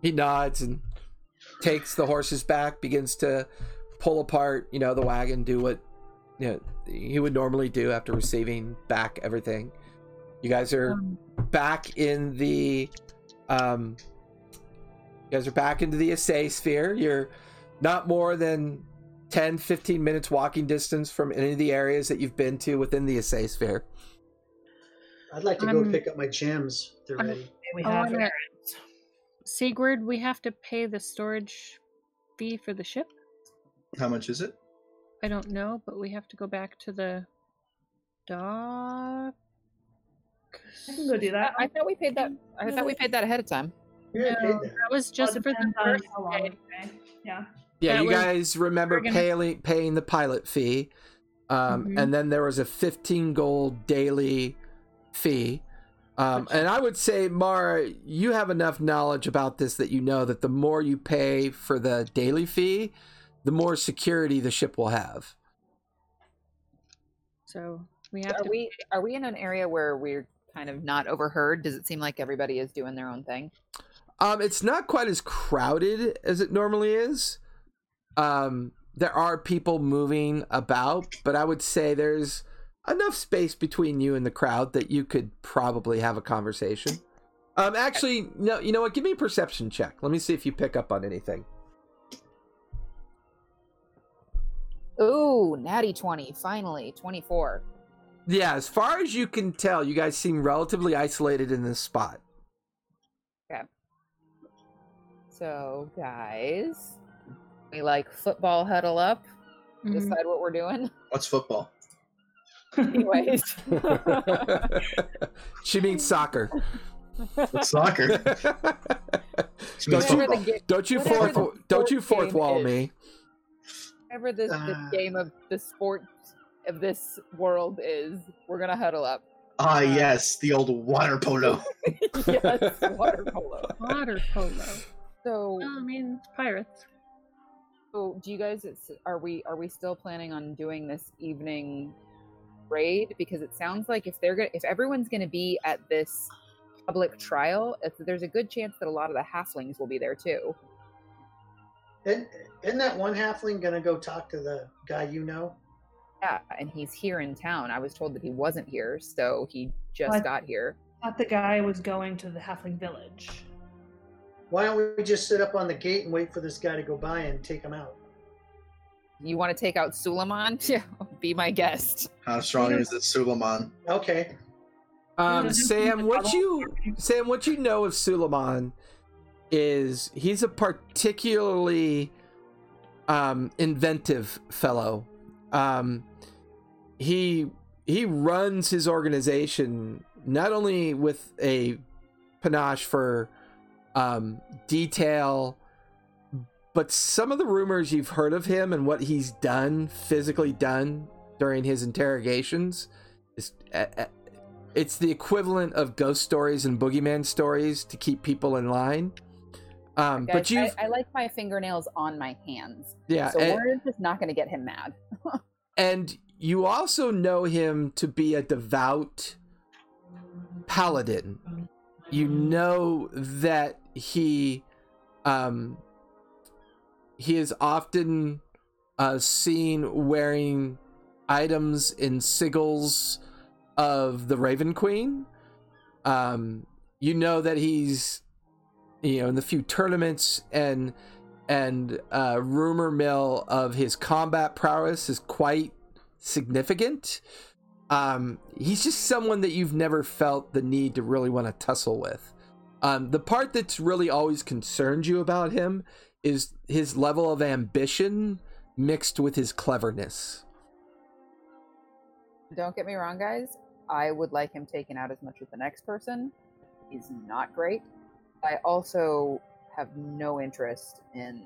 He nods and takes the horses back, begins to pull apart, you know, the wagon, do what you know he would normally do after receiving back everything. You guys are Um, back in the um you guys are back into the assay sphere you're not more than 10 15 minutes walking distance from any of the areas that you've been to within the assay sphere I'd like to go Um, pick up my gems. if They're I'm- ready. We have wanna- Sigurd, we have to pay the storage fee for the ship. How much is it? I don't know, but we have to go back to the dock. I can go do that. I thought we paid that. I thought we paid that ahead of time. We already No, that. that was just it for the first how long day. Yeah. Yeah That you guys remember gonna- paying paying the pilot fee um Mhm. and then there was a 15 gold daily fee um, and I would say, Mara, you have enough knowledge about this that you know that the more you pay for the daily fee, the more security the ship will have. So we have Are to. we are we in an area where we're kind of not overheard? Does it seem like everybody is doing their own thing? Um, it's not quite as crowded as it normally is. Um, there are people moving about, but I would say there's enough space between you and the crowd that you could probably have a conversation. Um, actually, no, you know what? Give me a perception check. Let me see if you pick up on anything. Ooh, natty twenty, finally twenty four. Yeah, as far as you can tell, you guys seem relatively isolated in this spot. Okay. So guys, we like football huddle up, Mhm. decide what we're doing. What's football? Anyways, she means soccer. What's soccer? She means Don't you- football. ga- Don't you fourth? Don't you fourth wall is. me? whatever this, this Uh, game of the sport of this world is, we're gonna huddle up. Ah, yes, the old water polo. yes, water polo. Water polo. So, Well, I mean, it's pirates. So do you guys? It's, are we are we still planning on doing this evening raid? Because it sounds like if they're gonna, if everyone's gonna be at this public trial, if there's a good chance that a lot of the halflings will be there too. Isn't, isn't that one halfling gonna go talk to the guy you know? Yeah, and he's here in town. I was told that he wasn't here, so he just What? got here. Thought the guy was going to the halfling village. Why don't we just sit up on the gate and wait for this guy to go by and take him out? You want to take out Suleiman? Yeah, be my guest. How strong is this Suleiman? Okay. Um, Sam, what you Sam, what you know of Suleiman is he's a particularly um, inventive fellow. Um, he he runs his organization not only with a panache for um, detail, but some of the rumors you've heard of him and what he's done, physically done during his interrogations, is it's the equivalent of ghost stories and boogeyman stories to keep people in line. Um, Guys, but you, I, I like my fingernails on my hands, yeah, so and, we're just not going to get him mad. and you also know him to be a devout paladin. You know that he, um, he is often uh, seen wearing items in sigils of the Raven Queen. Um, you know that he's, you know, in the few tournaments and and uh, rumor mill of his combat prowess is quite significant. Um, he's just someone that you've never felt the need to really want to tussle with. Um, the part that's really always concerned you about him is his level of ambition mixed with his cleverness. Don't get me wrong, guys. I would like him taken out as much as the next person. He's not great. I also have no interest in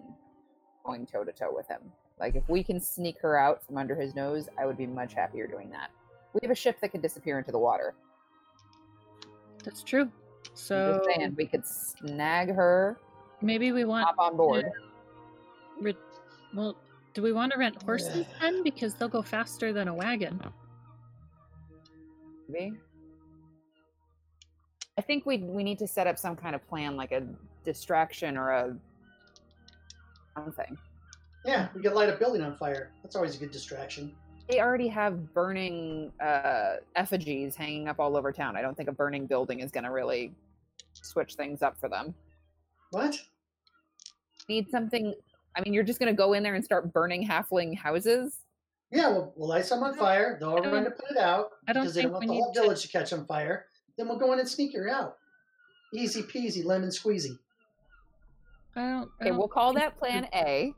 going toe to toe with him. Like, if we can sneak her out from under his nose, I would be much happier doing that. We have a ship that can disappear into the water. That's true. I'm So saying, we could snag her, maybe we want. hop on board. Re- well, do we want to rent horses then? Because they'll go faster than a wagon. Maybe. I think we we need to set up some kind of plan, like a distraction or a something. Yeah, we could light a building on fire. That's always a good distraction. They already have burning uh, effigies hanging up all over town. I don't think a burning building is going to really switch things up for them. What? Need something. I mean, you're just going to go in there and start burning halfling houses. Yeah, we'll, we'll light some on fire. They'll all run to put it out I don't because they don't want the whole need to- village to catch on fire. Then we'll go in and sneak her out. Easy peasy, lemon squeezy. I don't. I Okay, don't we'll call that Plan A,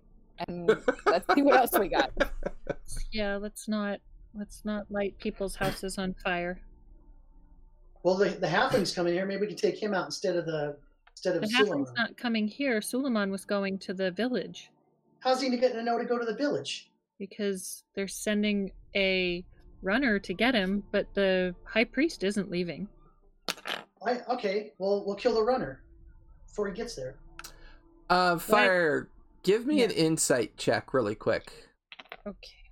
and let's see what else we got. Yeah, let's not let's not light people's houses on fire. Well, the the halfling's coming here. Maybe we can take him out instead of the instead of The Suleiman. halfling's not coming here. Suleiman was going to the village How's he getting to get to know to go to the village? because they're sending a runner to get him, but the high priest isn't leaving. I, okay, well we'll kill the runner before he gets there. Uh, fire. Give me an insight check, really quick. Okay.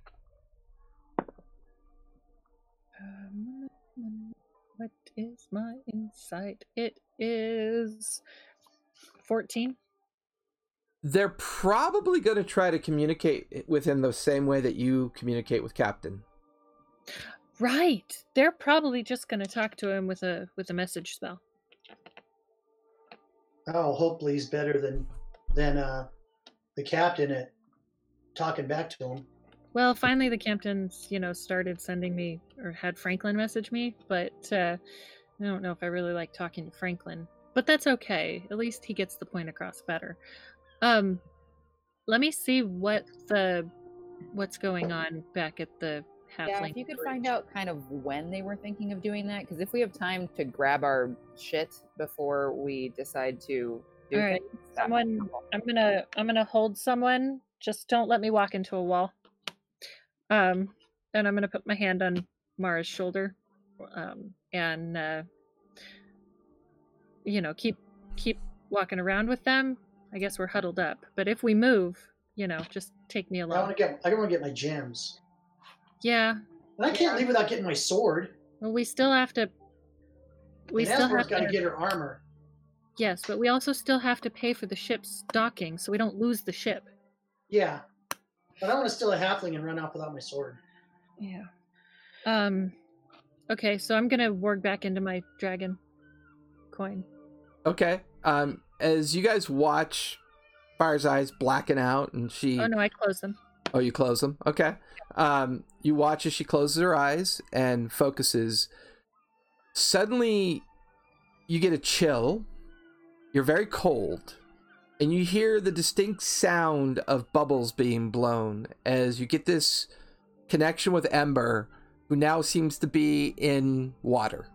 Um, what is my insight? It is 14. They're probably going to try to communicate with him the same way that you communicate with Captain. Right. They're probably just going to talk to him with a with a message spell. Oh, hopefully he's better than than uh, the captain at talking back to him. Well, finally the captains, you know, started sending me or had Franklin message me, but uh I don't know if I really like talking to Franklin. But that's okay. At least he gets the point across better. Um let me see what the what's going on back at the halfling. Yeah, if you could village. find out kind of when they were thinking of doing that, because if we have time to grab our shit before we decide to do All right, things, someone- I'm gonna I'm gonna hold someone. Just don't let me walk into a wall. Um, and I'm gonna put my hand on Mara's shoulder, um, and uh, you know keep keep walking around with them. I guess we're huddled up, but if we move, you know, just take me along. I want to get I want to get my gems, Yeah. and I can't leave without getting my sword. Well, we still have to. We and still have got to to. get her armor. Yes, but we also still have to pay for the ship's docking, so we don't lose the ship. Yeah, but I want to steal a halfling and run off without my sword. Yeah. Um okay, so I'm gonna warg back into my dragon coin. Okay. Um, as you guys watch Fire's eyes blacken out, and she Oh no, I close them. Oh, you close them. Okay. Um, you watch as she closes her eyes and focuses. Suddenly, you get a chill. You're very cold, and you hear the distinct sound of bubbles being blown as you get this connection with Ember, who now seems to be in water.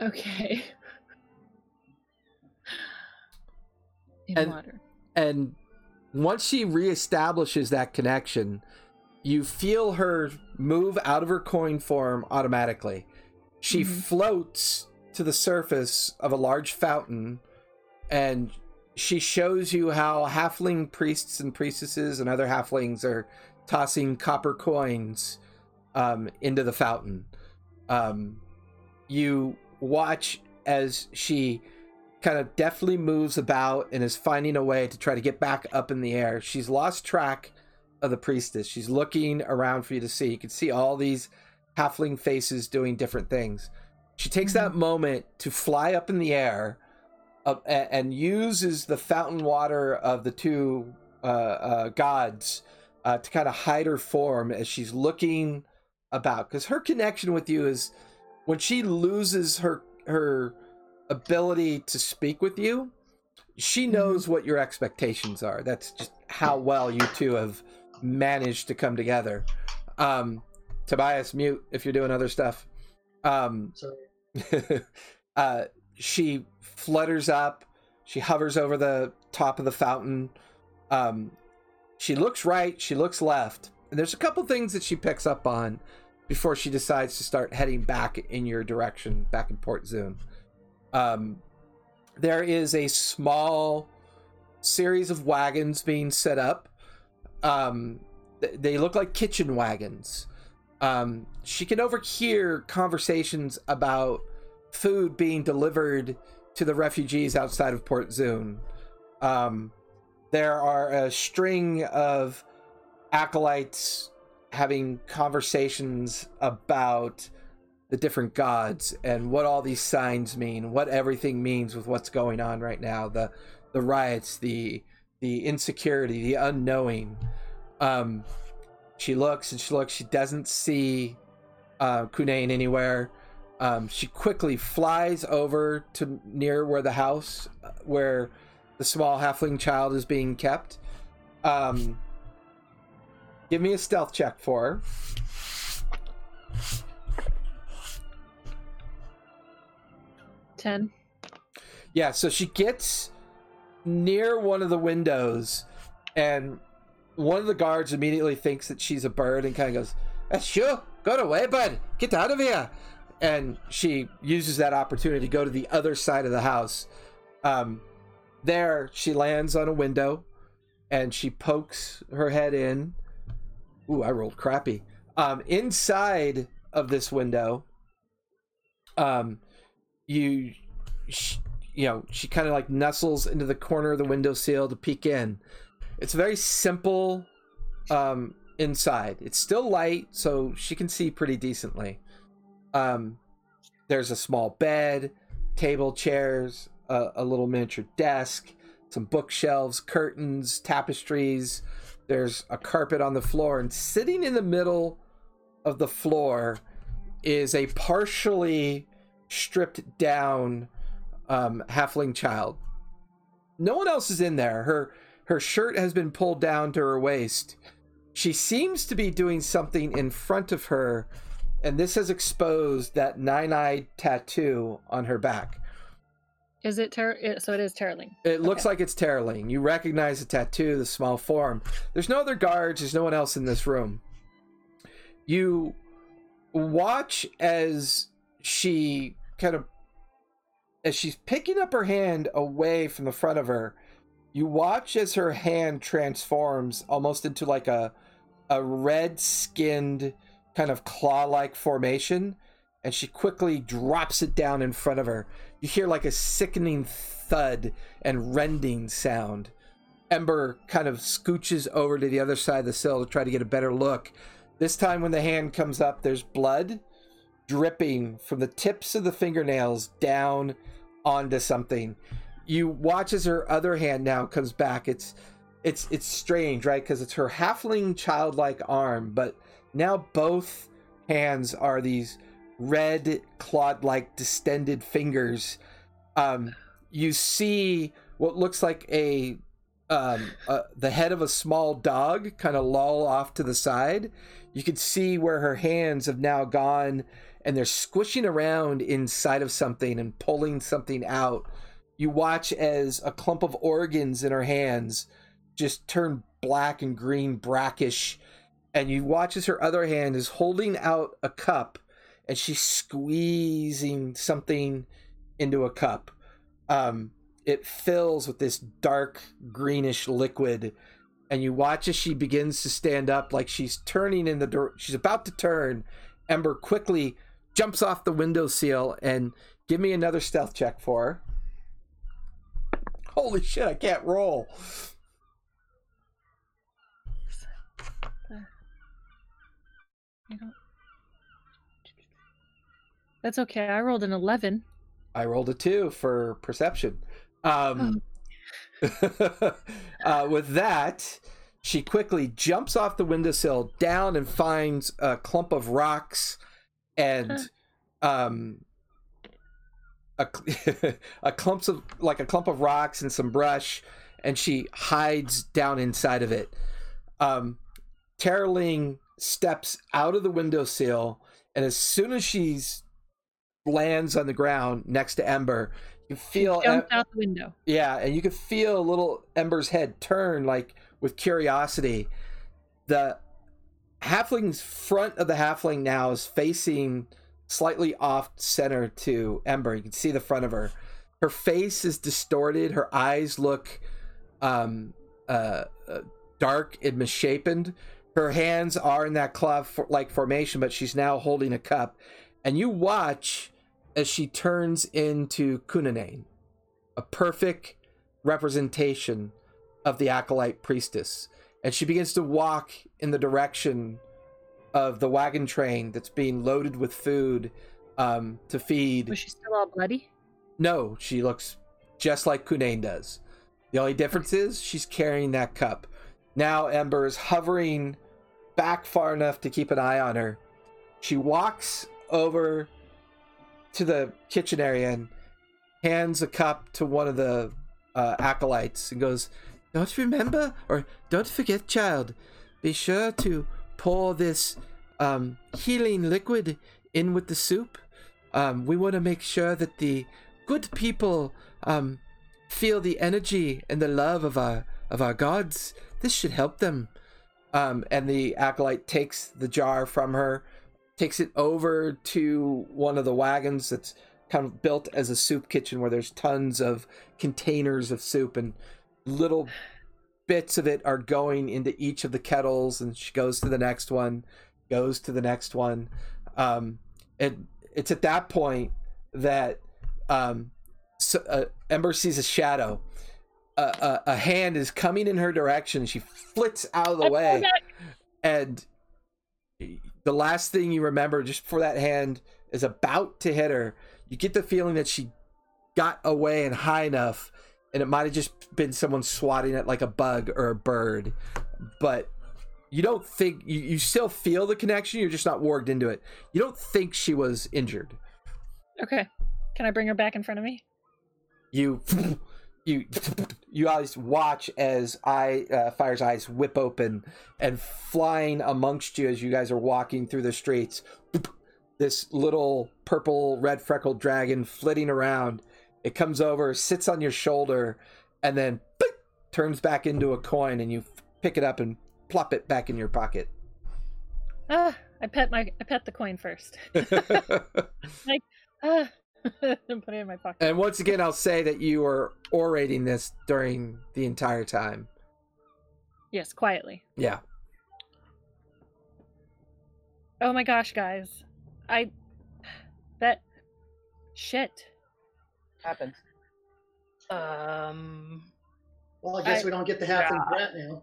Okay. In And- water. and once she reestablishes that connection you feel her move out of her coin form automatically she Mhm. floats to the surface of a large fountain and she shows you how halfling priests and priestesses and other halflings are tossing copper coins um, into the fountain um, you watch as she kind of deftly moves about and is finding a way to try to get back up in the air. She's lost track of the priestess. She's looking around for you to see. You can see all these halfling faces doing different things. She takes that moment to fly up in the air uh, and uses the fountain water of the two uh, uh, gods uh, to kind of hide her form as she's looking about. Because her connection with you is when she loses her her ability to speak with you, she knows what your expectations are. That's just how well you two have managed to come together. Um, Tobias, mute if you're doing other stuff. Um, So uh, she flutters up. She hovers over the top of the fountain. Um, she looks right. She looks left. And there's a couple things that she picks up on before she decides to start heading back in your direction, back in Port Zoon. Um, there is a small series of wagons being set up. Um, th- they look like kitchen wagons. Um, she can overhear conversations about food being delivered to the refugees outside of Port Zoon. Um, there are a string of acolytes having conversations about the different gods and what all these signs mean, what everything means with what's going on right now, the the riots, the the insecurity, the unknowing. Um, she looks and she looks. She doesn't see uh, Kunain anywhere. Um, she quickly flies over to near where the house, uh, where the small halfling child is being kept. Um, give me a stealth check for her. Ten. Yeah, so she gets near one of the windows, and one of the guards immediately thinks that she's a bird and kind of goes, "That's you. Go away, bud. Get out of here." And she uses that opportunity to go to the other side of the house. Um, there, she lands on a window, and she pokes her head in. Ooh, I rolled crappy. Um, inside of this window, um, you, sh- you know, she kind of like nestles into the corner of the windowsill to peek in. It's very simple um, inside. It's still light, so she can see pretty decently. Um, there's a small bed, table, chairs, a, a little miniature desk, some bookshelves, curtains, tapestries. There's a carpet on the floor, and sitting in the middle of the floor is a partially stripped down um, halfling child. No one else is in there. Her her shirt has been pulled down to her waist. She seems to be doing something in front of her, and this has exposed that nine-eyed tattoo on her back. Is it ter- it- so? It is Terling. It looks Okay. like it's Terling. You recognize the tattoo, the small form. There's no other guards. There's no one else in this room. You watch as she kind of, as she's picking up her hand away from the front of her. You watch as her hand transforms almost into like a, a red-skinned kind of claw-like formation, and she quickly drops it down in front of her. You hear like a sickening thud and rending sound. Ember kind of scooches over to the other side of the sill to try to get a better look. This time, when the hand comes up, there's blood dripping from the tips of the fingernails down onto something. You watch as her other hand now comes back. It's it's it's strange, right? Because it's her halfling childlike arm, but now both hands are these red clawed-like distended fingers. Um, you see what looks like a um, uh, the head of a small dog kind of loll off to the side. You can see where her hands have now gone and they're squishing around inside of something and pulling something out. You watch as a clump of organs in her hands just turn black and green, brackish, and you watch as her other hand is holding out a cup and she's squeezing something into a cup. Um, it fills with this dark greenish liquid and you watch as she begins to stand up like she's turning in the door she's about to turn ember quickly jumps off the windowsill and give me another stealth check for her holy shit i can't roll That's okay. I rolled an eleven. i rolled a two for perception um uh, with that she quickly jumps off the windowsill down and finds a clump of rocks and um a, a clumps of like a clump of rocks and some brush and she hides down inside of it um Terling steps out of the windowsill and as soon as she's lands on the ground next to ember you feel Jumped out the window. yeah, and you can feel a little Ember's head turn like with curiosity. The halfling's front of the halfling now is facing slightly off center to Ember. You can see the front of her. Her face is distorted. Her eyes look um, uh, uh, dark and misshapen. Her hands are in that claw like formation, but she's now holding a cup. And you watch as she turns into Kunanane a perfect representation of the acolyte priestess, and she begins to walk in the direction of the wagon train that's being loaded with food um, to feed. Was she still all bloody? No, she looks just like Kunane does. The only difference is she's carrying that cup. Now Ember is hovering back far enough to keep an eye on her. She walks over to the kitchen area and hands a cup to one of the uh, acolytes and goes, Don't remember, or don't forget, child, be sure to pour this um, healing liquid in with the soup. Um, we want to make sure that the good people um, feel the energy and the love of our of our gods. This should help them. Um, and the acolyte takes the jar from her, takes it over to one of the wagons that's kind of built as a soup kitchen where there's tons of containers of soup and little bits of it are going into each of the kettles and she goes to the next one goes to the next one. Um and it's at that point that um so, uh, ember sees a shadow. A, a, a hand is coming in her direction she flits out of the way. and the last thing you remember just before that hand is about to hit her you get the feeling that she got away and high enough and it might have just been someone swatting at like a bug or a bird but you don't think you, you still feel the connection you're just not warged into it you don't think she was injured Okay. Can I bring her back in front of me? you you you guys watch as eye uh, fire's eyes whip open and flying amongst you as you guys are walking through the streets this little purple red freckled dragon flitting around it comes over sits on your shoulder and then boop, turns back into a coin and you pick it up and plop it back in your pocket Ah, I pet my I pet the coin first. like Ah, and put it in my pocket. and once again i'll say that you were orating this during the entire time Yes, quietly. yeah Oh my gosh, guys. I that shit. Happened. Um, Well, I guess I- we don't get to have yeah. Brett now.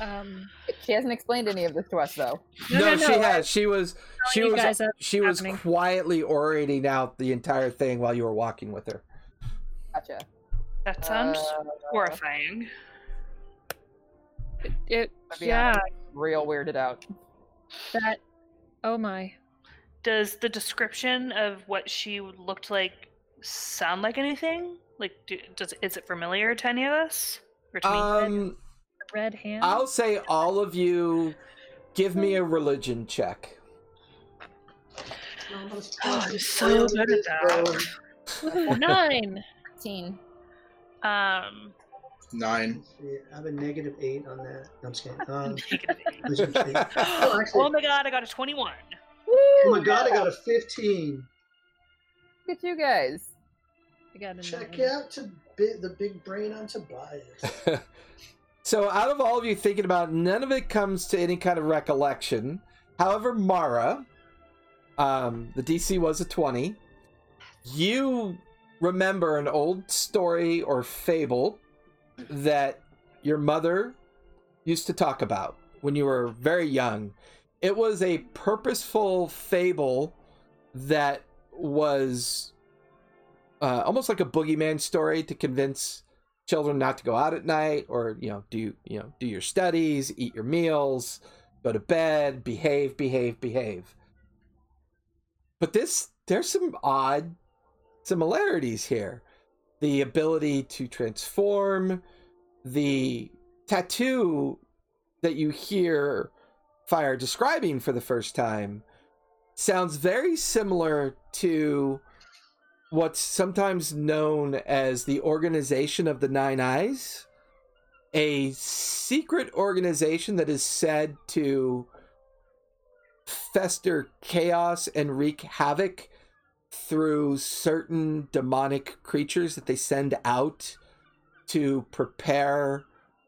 Um She hasn't explained any of this to us, though. No, no, no, she no, I- has. She was. She was. guys up She was happening. quietly orating out the entire thing while you were walking with her. Gotcha. that sounds Uh, horrifying. it, it yeah, honest. Real weirded out. that oh my. Does the description of what she looked like sound like anything? Like, do, does is it familiar to any of us? Or to me? Um, Red hand. I'll say all of you, give me a religion check. Oh, I'm so good at that. Woohoo, Nine. 13. Um, Nine. I have a negative eight on that. No, I'm just kidding. Um, negative eight. oh, actually, oh my god, I got a 21. oh my god, I got a 15. Look at you guys. I got a Check nine. out to bi- the big brain on Tobias. so, out of all of you thinking about, it, none of it comes to any kind of recollection. However, Mara, um, the DC was a twenty. You remember an old story or fable that your mother used to talk about when you were very young. It was a purposeful fable that was uh, almost like a boogeyman story to convince children not to go out at night or you know do you know do your studies, eat your meals, go to bed, behave, behave, behave. But this there's some odd similarities here. The ability to transform, the tattoo that you hear Fire describing for the first time sounds very similar to what's sometimes known as the Organization of the Nine Eyes, a secret organization that is said to fester chaos and wreak havoc through certain demonic creatures that they send out to prepare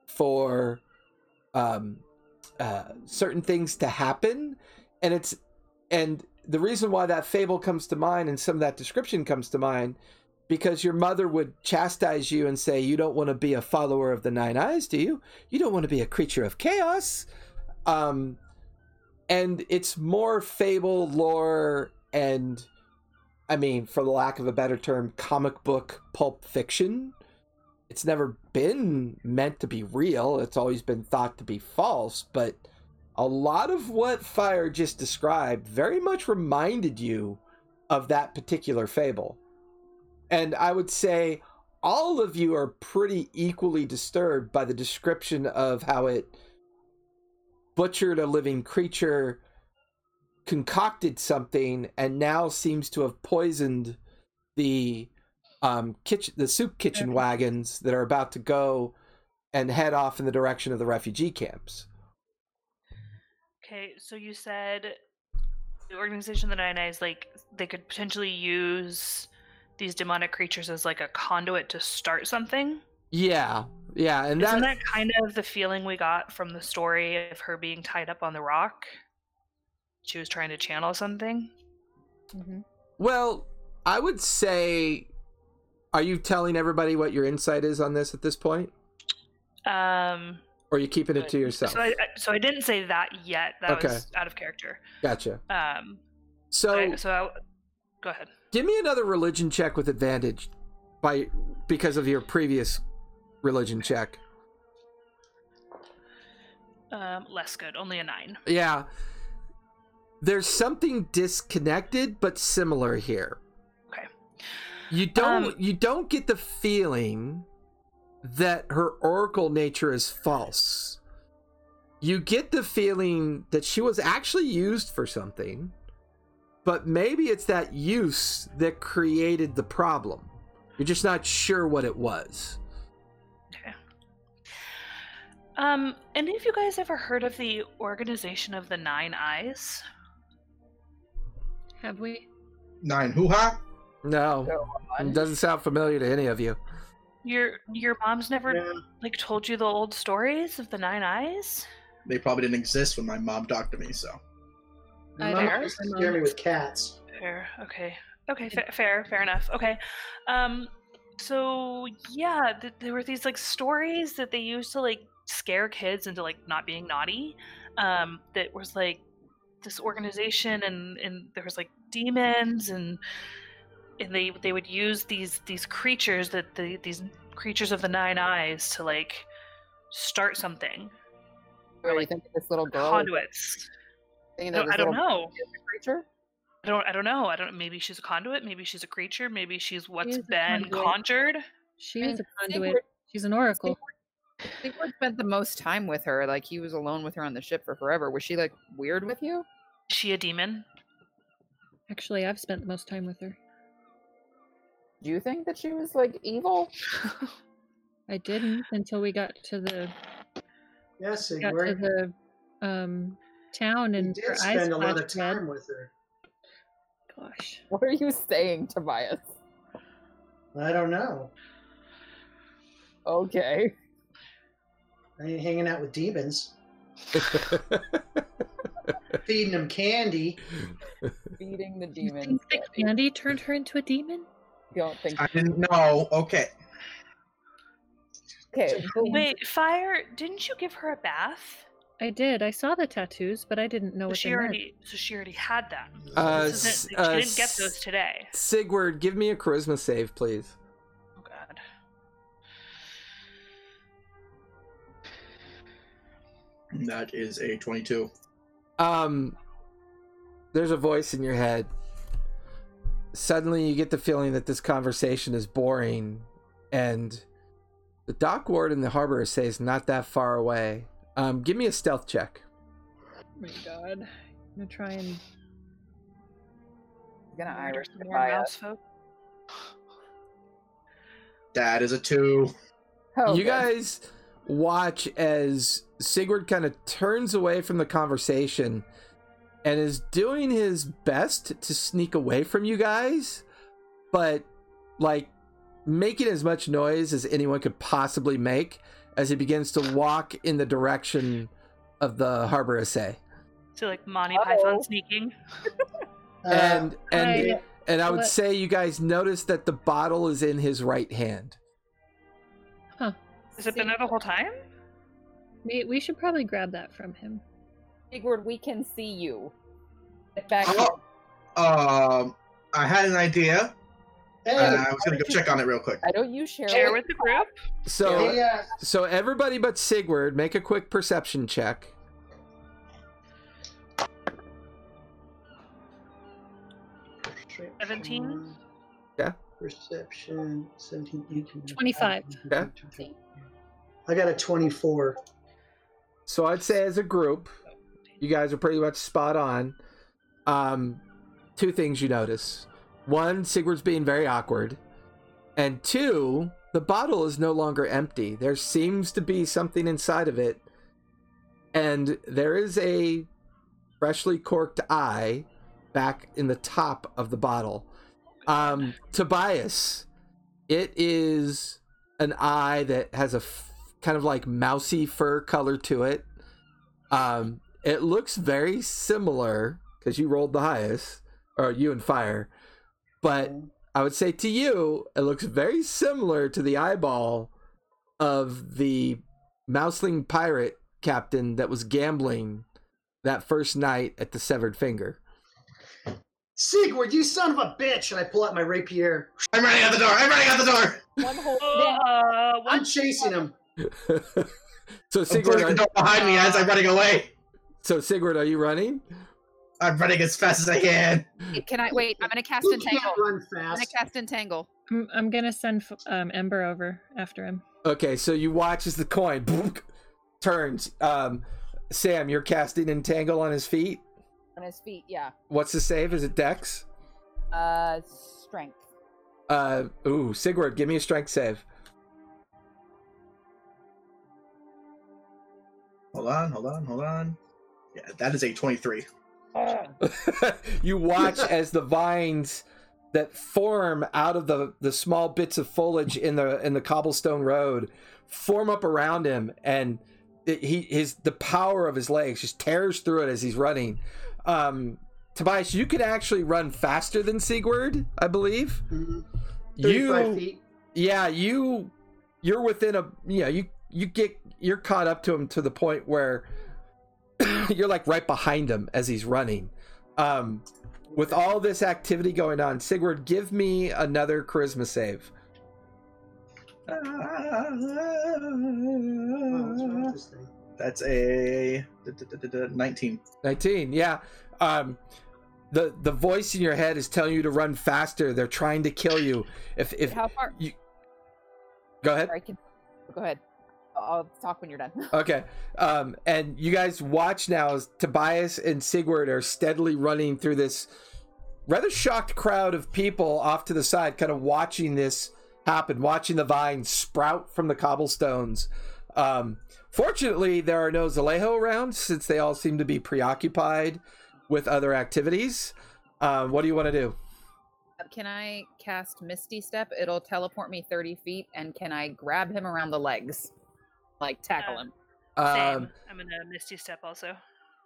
for um, uh, certain things to happen. And it's and the reason why that fable comes to mind and some of that description comes to mind because your mother would chastise you and say, You don't want to be a follower of the Nine Eyes, do you? You don't want to be a creature of chaos. Um, and it's more fable, lore, and I mean, for the lack of a better term, comic book pulp fiction. It's never been meant to be real, it's always been thought to be false, but a lot of what Fire just described very much reminded you of that particular fable. And I would say all of you are pretty equally disturbed by the description of how it butchered a living creature, concocted something, and now seems to have poisoned the um kitchen the soup kitchen wagons that are about to go and head off in the direction of the refugee camps. Okay, so you said the organization of the Nine Eyes, like they could potentially use these demonic creatures as like a conduit to start something. Yeah, yeah, and Isn't that, that kind of the feeling we got from the story of her being tied up on the rock? She was trying to channel something. hmm well, I would say, are you telling everybody what your insight is on this at this point, Um, or are you keeping it to yourself? so I, I- so I didn't say that yet. That Okay. was out of character. Gotcha. Um, So, I- so I, go ahead. give me another religion check with advantage, by because of your previous religion check. Um, less good, only a nine. Yeah. There's something disconnected but similar here. Okay. You don't Um, you don't get the feeling that her oracle nature is false. You get the feeling that she was actually used for something, but maybe it's that use that created the problem. You're just not sure what it was. Okay. Um, any of you guys ever heard of the Organization of the Nine Eyes? Have we? Nine hoo ha. No, Go it doesn't sound familiar to any of you. Your your mom's never Yeah. like told you the old stories of the Nine Eyes? They probably didn't exist when my mom talked to me, so. My I mom used to scare me with cats. Fair. Okay. Okay. Fa- fair. Fair enough. Okay. Um. So yeah, th- there were these like stories that they used to like scare kids into like not being naughty. Um. That was like this organization, and and there was like demons, and and they they would use these these creatures that the these creatures of the nine eyes to like start something Or you think this little girl? is conduits. thinking No, I don't know. creature? I don't. I don't know. I don't. Maybe she's a conduit. Maybe she's a creature. Maybe she's what's is a been conjured. She is a conduit. Sigurd- She's an oracle. Sigurd spent the most time with her. Like he was alone with her on the ship for forever. Was she like weird with you? Is she a demon? Actually, I've spent the most time with her. Do you think that she was like evil? I didn't until we got to the Yes, got to Sigurd. the um town We and did her eyes spend a lot of flashed red. time with her. Gosh. What are you saying, Tobias? I don't know. Okay. I ain't hanging out with demons, feeding them candy. Feeding the Do you demons. think that Debbie. candy turned her into a demon? Don't think. I didn't know. Okay. Okay. Wait, fire! Didn't you give her a bath? I did. I saw the tattoos, but I didn't know So what she they meant. already. So she already had them. Uh, This s- isn't, she uh, didn't get those today. Sigward, give me a charisma save, please. Oh god. That is a 22. Um, there's a voice in your head. Suddenly, you get the feeling that this conversation is boring, and the dock ward in the harbor essay is not that far away. Um, give me a stealth check. Oh my god. I'm gonna try and He's gonna Murder Irish some more mouse folk. That is a 2. Oh, you good. guys watch as Sigurd kind of turns away from the conversation and is doing his best to sneak away from you guys, but like making as much noise as anyone could possibly make as he begins to walk in the direction of the harbor essay. So like Monty Uh-oh. Python sneaking. Uh, and and I- and I would What- say you guys notice that the bottle is in his right hand. Huh. Has it been there the whole time? We, we should probably grab that from him. Sigurd, we can see you. Get back Oh, um, I had an idea. Hey, and I was gonna go check on it real quick. Why don't you share, Share it? with the group. So, hey, uh, so everybody but Sigurd, make a quick perception check. 17? Yeah. Perception, 17, 18, 25. Yeah. I got a 24. So I'd say as a group, you guys are pretty much spot on. Um, two things you notice: one, Sigurd's being very awkward, and two, the bottle is no longer empty. There seems to be something inside of it, and there is a freshly corked eye back in the top of the bottle. Um, Tobias, it is an eye that has a f- kind of like mousy fur color to it. Um, it looks very similar because you rolled the highest, or you and Fire. But I would say to you, it looks very similar to the eyeball of the Mouseling pirate captain that was gambling that first night at the Severed Finger. Sigurd, you son of a bitch! And I pull out my rapier. I'm running out the door. I'm running out the door. One whole Uh, I'm chasing him. so I'm Sigurd, closing the door behind me as I'm running away. So Sigurd, are you running? I'm running as fast as I can. Can I wait? I'm gonna cast You can't entangle. run I'm gonna cast entangle. I'm, I'm gonna send um, Ember over after him. Okay, so you watch as the coin turns. Um, Sam, you're casting entangle on his feet. On his feet, yeah. What's the save? Is it Dex? Uh, strength. Uh, ooh, Sigurd, give me a strength save. Hold on, hold on, hold on. Yeah, that is a 23. you watch as the vines that form out of the the small bits of foliage in the in the cobblestone road form up around him and it, he his the power of his legs just tears through it as he's running um Tobias you could actually run faster than Sigurd I believe Mhm. you feet. yeah you you're within a you know you you get you're caught up to him to the point where you're like right behind him as he's running um with all this activity going on sigurd give me another charisma save what's wrong with this thing? That's a 19. 19 yeah um the the voice in your head is telling you to run faster they're trying to kill you if if How far? go ahead I can. Go ahead. I'll I'll talk when you're done. Okay. Um, and you guys watch now as Tobias and Sigurd are steadily running through this rather shocked crowd of people off to the side, kind of watching this happen, watching the vines sprout from the cobblestones. Um, fortunately, there are no Zalejo around since they all seem to be preoccupied with other activities. Um, what do you want to do? Can I cast Misty Step? It'll teleport me 30 feet, and can I grab him around the legs? Like tackle Uh, him? Same. Um, I'm gonna Misty Step also.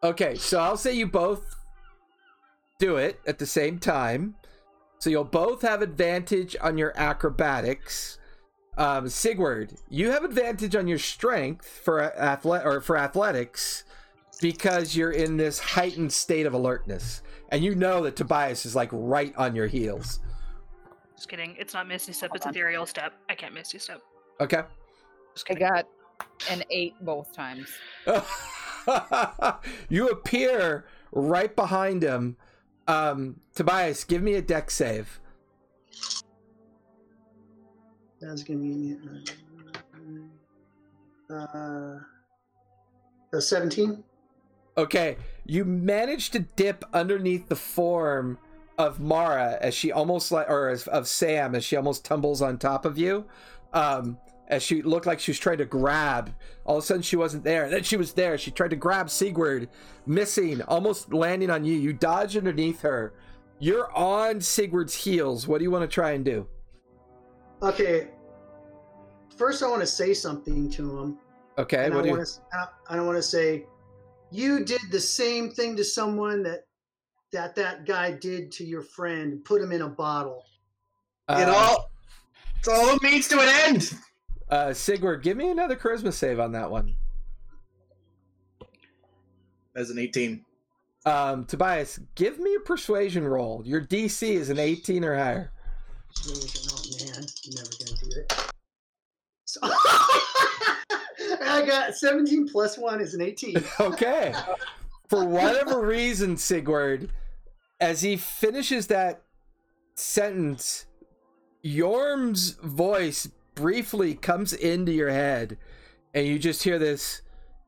Okay, so I'll say you both do it at the same time. So you'll both have advantage on your acrobatics. Um, Sigurd, you have advantage on your strength for athlete or for athletics because you're in this heightened state of alertness, and you know that Tobias is like right on your heels. Just kidding. It's not Misty Step. It's Ethereal Step. I can't Misty Step. Okay. Just I got an eight both times. you appear right behind him. Um, Tobias, give me a Dex save. That's gonna be uh, uh, 17. Okay, you manage to dip underneath the form of Mara as she almost like, or as, of Sam as she almost tumbles on top of you. Um, as she looked like she was trying to grab. All of a sudden, she wasn't there. Then she was there. She tried to grab Sigurd, missing, almost landing on you. You dodge underneath her. You're on Sigurd's heels. What do you want to try and do? Okay. First, I want to say something to him. Okay, and what I do you? want to. I don't want to say, you did the same thing to someone that that that guy did to your friend? Put him in a bottle. it Uh, all it's all it means to an end. Uh, Sigurd, give me another charisma save on that one. As an 18. Um, Tobias, give me a persuasion roll. Your DC is an 18 or higher. Oh man, I'm never gonna do it. So I got 17 plus one is an 18. Okay. For whatever reason, Sigurd, as he finishes that sentence, Yorm's voice briefly comes into your head, and you just hear this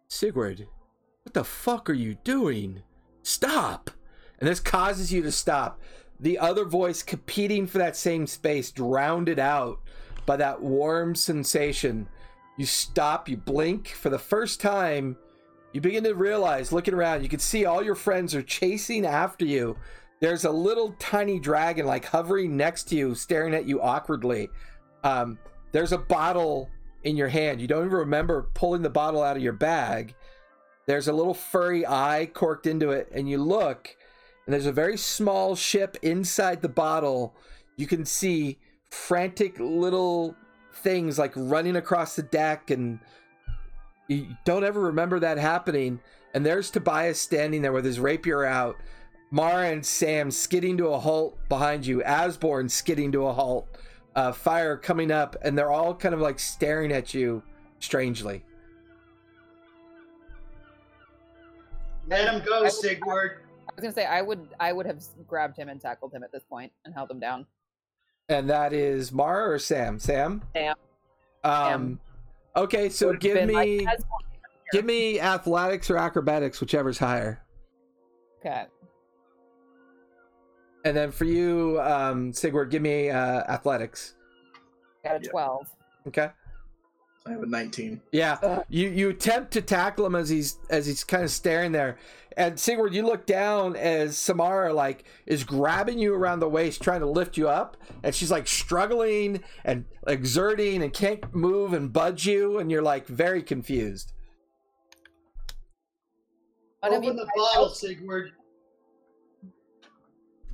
Sigurd, what the fuck are you doing? Stop! And this causes you to stop. The other voice competing for that same space drowned out by that warm sensation. You stop, you blink for the first time. You begin to realize, looking around, you can see all your friends are chasing after you. There's a little tiny dragon like hovering next to you, staring at you awkwardly. Um, there's a bottle in your hand. You don't even remember pulling the bottle out of your bag. There's a little furry eye corked into it, and you look, and there's a very small ship inside the bottle. You can see frantic little things like running across the deck and you don't ever remember that happening. And there's Tobias standing there with his rapier out, Mara and Sam skidding to a halt behind you, Asborn skidding to a halt, uh, fire coming up, and they're all kind of like staring at you strangely. Let him go, Sigurd. I was gonna say I would I would have grabbed him and tackled him at this point and held him down. And that is Mara or Sam? Sam? Sam. Um, okay, so Would've give me give me athletics or acrobatics, whichever's higher. Okay. And then for you, um, Sigurd, give me uh, athletics. Got a Yeah. twelve. Okay. I have a 19. Yeah, Ugh. you you attempt to tackle him as he's as he's kind of staring there, and Sigurd, you look down as Samara like is grabbing you around the waist, trying to lift you up, and she's like struggling and exerting and can't move and budge you, and you're like very confused. One of you Open the guys bottle, Sigurd.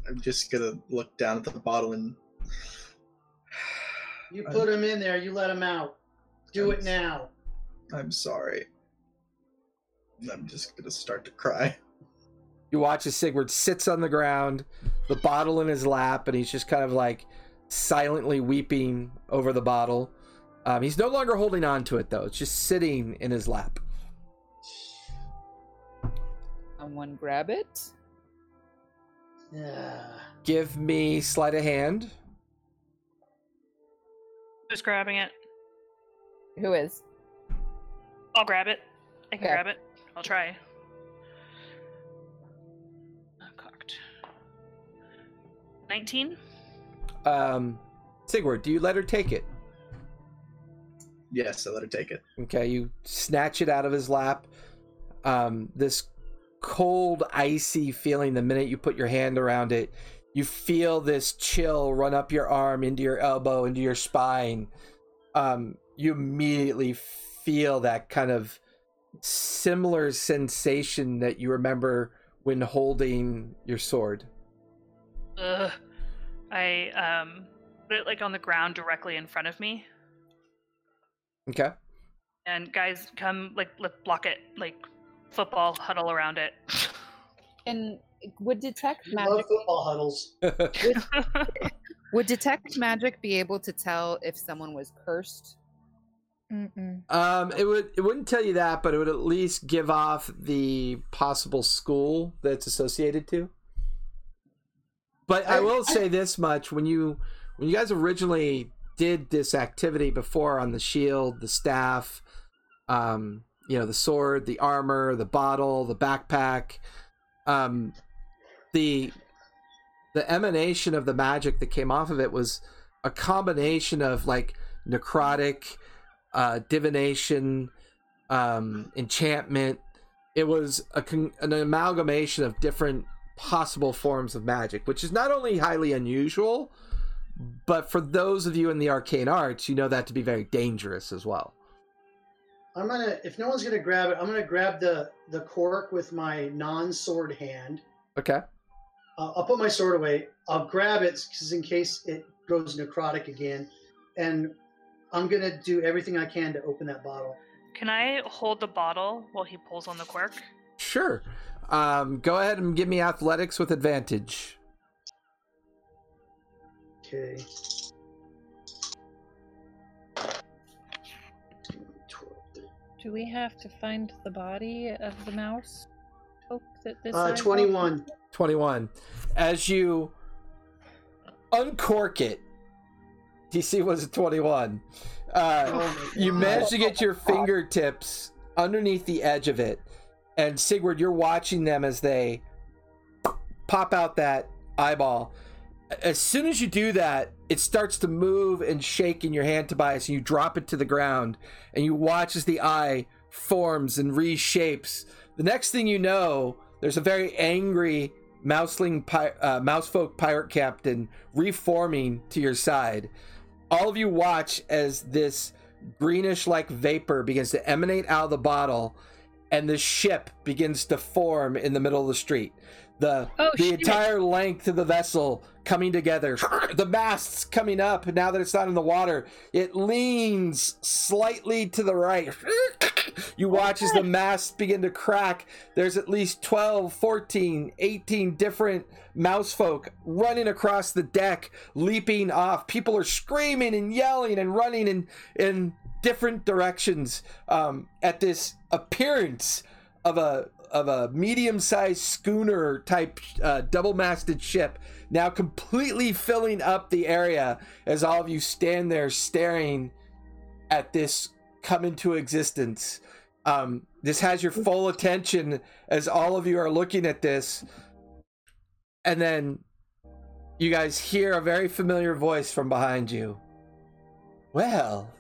I'm just gonna look down at the bottle and You put him in there. You let him out. Do it now. I'm sorry. I'm just gonna start to cry. You watch as Sigurd sits on the ground, the bottle in his lap, and he's just kind of like silently weeping over the bottle. Um, he's no longer holding on to it though; it's just sitting in his lap. Someone grab it. Yeah. Give me sleight of hand. Who's grabbing it? Who is? I'll grab it. I can Okay. grab it. I'll try. Uh, cocked. 19? Um, Sigurd, do you let her take it? Yes, I let her take it. Okay, you snatch it out of his lap. Um, this cold, icy feeling the minute you put your hand around it. You feel this chill run up your arm, into your elbow, into your spine. Um, you immediately feel that kind of similar sensation that you remember when holding your sword. Ugh. I um put it like on the ground directly in front of me. Okay. And guys come like let block it, like football huddle around it. And would detect You love magic football huddles. would detect magic be able to tell if someone was cursed? Mm-mm. Um, it would it wouldn't tell you that, but it would at least give off the possible school that's associated to. But I, I- will I- say this much: when you when you guys originally did this activity before on the shield, the staff, um, you know, the sword, the armor, the bottle, the backpack, um, the the emanation of the magic that came off of it was a combination of like necrotic uh, divination, um, enchantment. It was a con- an amalgamation of different possible forms of magic, which is not only highly unusual, but for those of you in the arcane arts, you know that to be very dangerous as well. I'm gonna. If no one's gonna grab it, I'm gonna grab the the cork with my non-sword hand, Okay. I'll, I'll put my sword away. I'll grab it because in case it goes necrotic again, and I'm gonna do everything I can to open that bottle. Can I hold the bottle while he pulls on the cork? Sure. Um, go ahead and give me athletics with advantage. Okay. Do we have to find the body of the mouse? folk that this Uh, eyeball- 21. 21. As you uncork it, DC was a 21. Uh, Oh you God. manage to get your fingertips underneath the edge of it, and Sigurd, you're watching them as they pop out that eyeball. As soon as you do that, it starts to move and shake in your hand, Tobias, and you drop it to the ground, and you watch as the eye forms and reshapes. The next thing you know, there's a very angry mouseling pi- uh, mousefolk pirate captain reforming to your side. All of you watch as this greenish like vapor begins to emanate out of the bottle and the ship begins to form in the middle of the street. The Oh, the shit. entire length of the vessel coming together. The masts coming up now that it's not in the water. It leans slightly to the right. You watch as the masts begin to crack. There's at least 12, 14, 18 different mouse folk running across the deck, leaping off. People are screaming and yelling and running in, in different directions um, at this appearance of a of a medium-sized schooner type uh, double-masted ship now completely filling up the area as all of you stand there staring at this come into existence. Um, this has your full attention as all of you are looking at this. And then you guys hear a very familiar voice from behind you. Well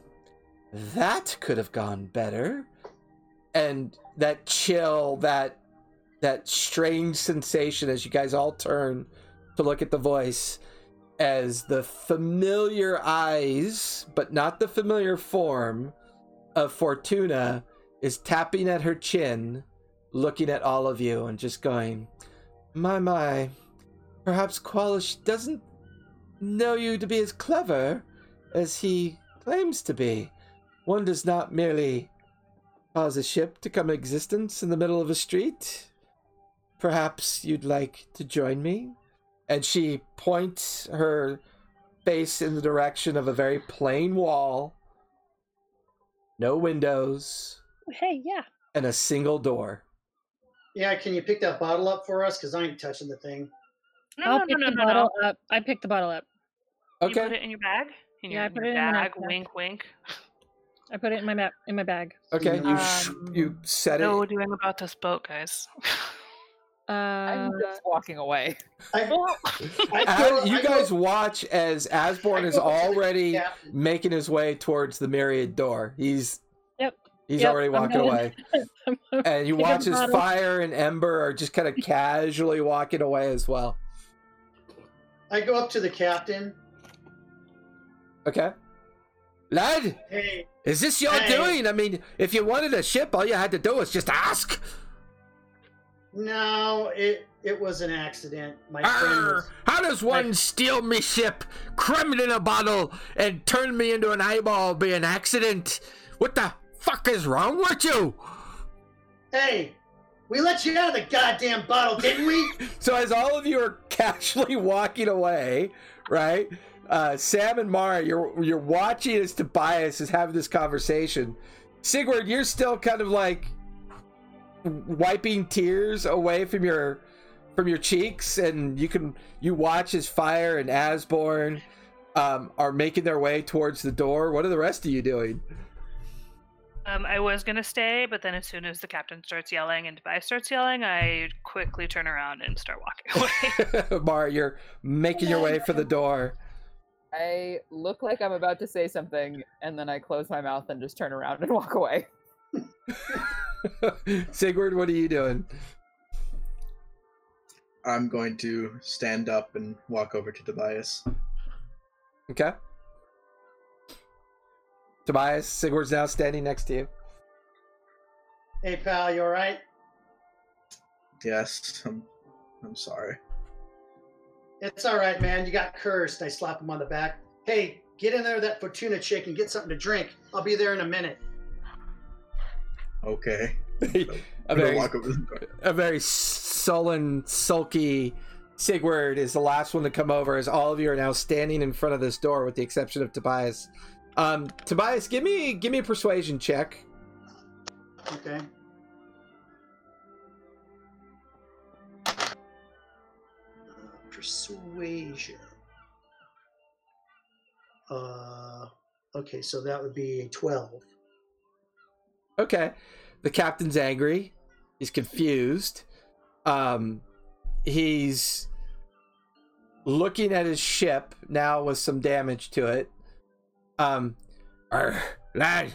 that could have gone better and that chill that that strange sensation as you guys all turn to look at the voice as the familiar eyes but not the familiar form of fortuna is tapping at her chin looking at all of you and just going my my perhaps qualish doesn't know you to be as clever as he claims to be. One does not merely cause a ship to come existence in the middle of a street. Perhaps you'd like to join me? And she points her face in the direction of a very plain wall, no windows, Hey, yeah. and a single door. Yeah, can you pick that bottle up for us? Because I ain't touching the thing. No, I'll no, pick no, no, the no, bottle no. up. I picked the bottle up. Okay. You put it in your bag? In Yeah, your, I put your it in my bag. Wink, wink. I put it in my map in my bag. Okay. You sh- Um, you set it. No doing about this boat, guys. Uh, I'm just walking away. I, well, I As- go- you I go- guys watch as Asborn I is go to the already captain. making his way towards the myriad door. He's Yep. He's Yep, already I'm walking going. away. And you Pick up watch as bottle. Fire and Ember are just kind of casually walking away as well. I go up to the captain. Okay. Lad, Hey, is this your Hey. doing? I mean, if you wanted a ship, all you had to do was just ask. no, it it was an accident. My friend was. how does one I- steal me ship, cram it in a bottle, and turn me into an eyeball be an accident? What the fuck is wrong with you? Hey, we let you out of the goddamn bottle, didn't we? So as all of you are casually walking away, right? Uh, Sam and Mara, you're you're watching as Tobias is having this conversation. Sigurd, you're still kind of like wiping tears away from your from your cheeks, and you can you watch as Fire and Asborn um, are making their way towards the door. What are the rest of you doing? um, I was gonna stay, but then as soon as the captain starts yelling and Tobias starts yelling, I quickly turn around and start walking away. Mara, you're making your way for the door. I look like I'm about to say something, and then I close my mouth and just turn around and walk away. Sigurd, what are you doing? I'm going to stand up and walk over to Tobias. Okay. Tobias, Sigurd's now standing next to you. hey, pal, you all right? Yes, I'm. I'm sorry. It's all right, man. You got cursed. I slap him on the back. Hey, get in there with that Fortuna chick and get something to drink. I'll be there in a minute. Okay. a I'm gonna very walk over to the door. a very sullen, sulky Sigward is the last one to come over as all of you are now standing in front of this door with the exception of Tobias. Um, Tobias, give me give me a persuasion check. Okay. Persuasion. Uh, okay, so that would be a 12. Okay. The captain's angry. He's confused. Um he's looking at his ship now with some damage to it. Um "Er, lad,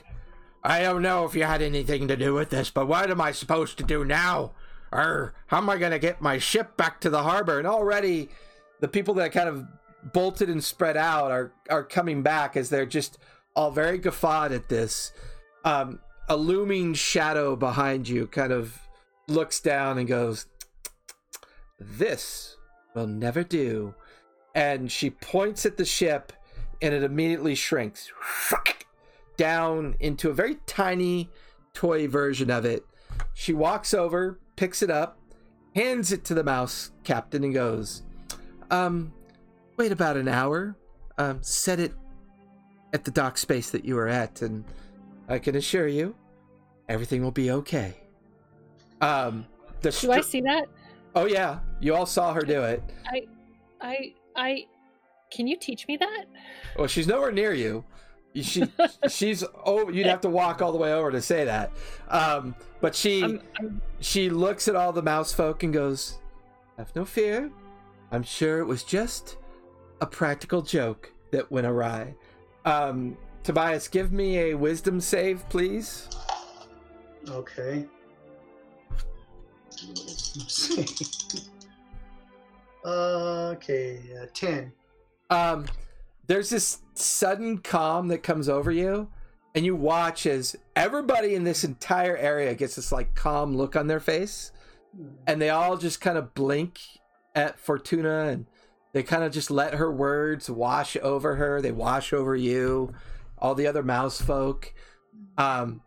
I don't know if you had anything to do with this, but what am I supposed to do now? Or how am I gonna get my ship back to the harbor? And already the people that kind of bolted and spread out are are coming back as they're just all very guffawed at this. Um a looming shadow behind you kind of looks down and goes, This will never do. And she points at the ship and it immediately shrinks down into a very tiny toy version of it. She walks over, picks it up, hands it to the mouse captain, and goes, Um, wait about an hour. Um, set it at the dock space that you were at, and I can assure you, everything will be okay. Um, the Do I see that? Oh yeah, you all saw her do it. I, I I can you teach me that? Well, she's nowhere near you. She she's oh, you'd have to walk all the way over to say that. Um, but she I'm, I'm she looks at all the mouse folk and goes, "Have no fear. I'm sure it was just a practical joke that went awry." Um, Tobias, give me a wisdom save, please. Okay. okay, uh, 10. um there's this sudden calm that comes over you and you watch as everybody in this entire area gets this like calm look on their face and they all just kind of blink at fortuna and they kind of just let her words wash over her. They wash over you all the other mouse folk. Um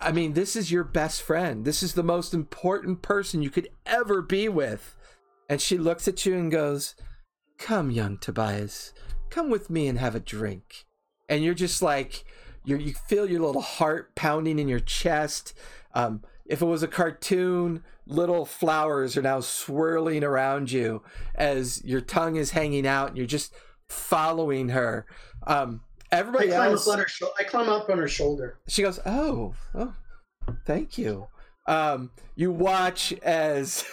i mean this is your best friend. This is the most important person you could ever be with. And she looks at you and goes come young tobias come with me and have a drink. And you're just like you you feel your little heart pounding in your chest. Um if it was a cartoon little flowers are now swirling around you as your tongue is hanging out and you're just following her. Um I everybody climb, else up on her sho- I climb up on her shoulder. she goes oh oh thank you. Um you watch as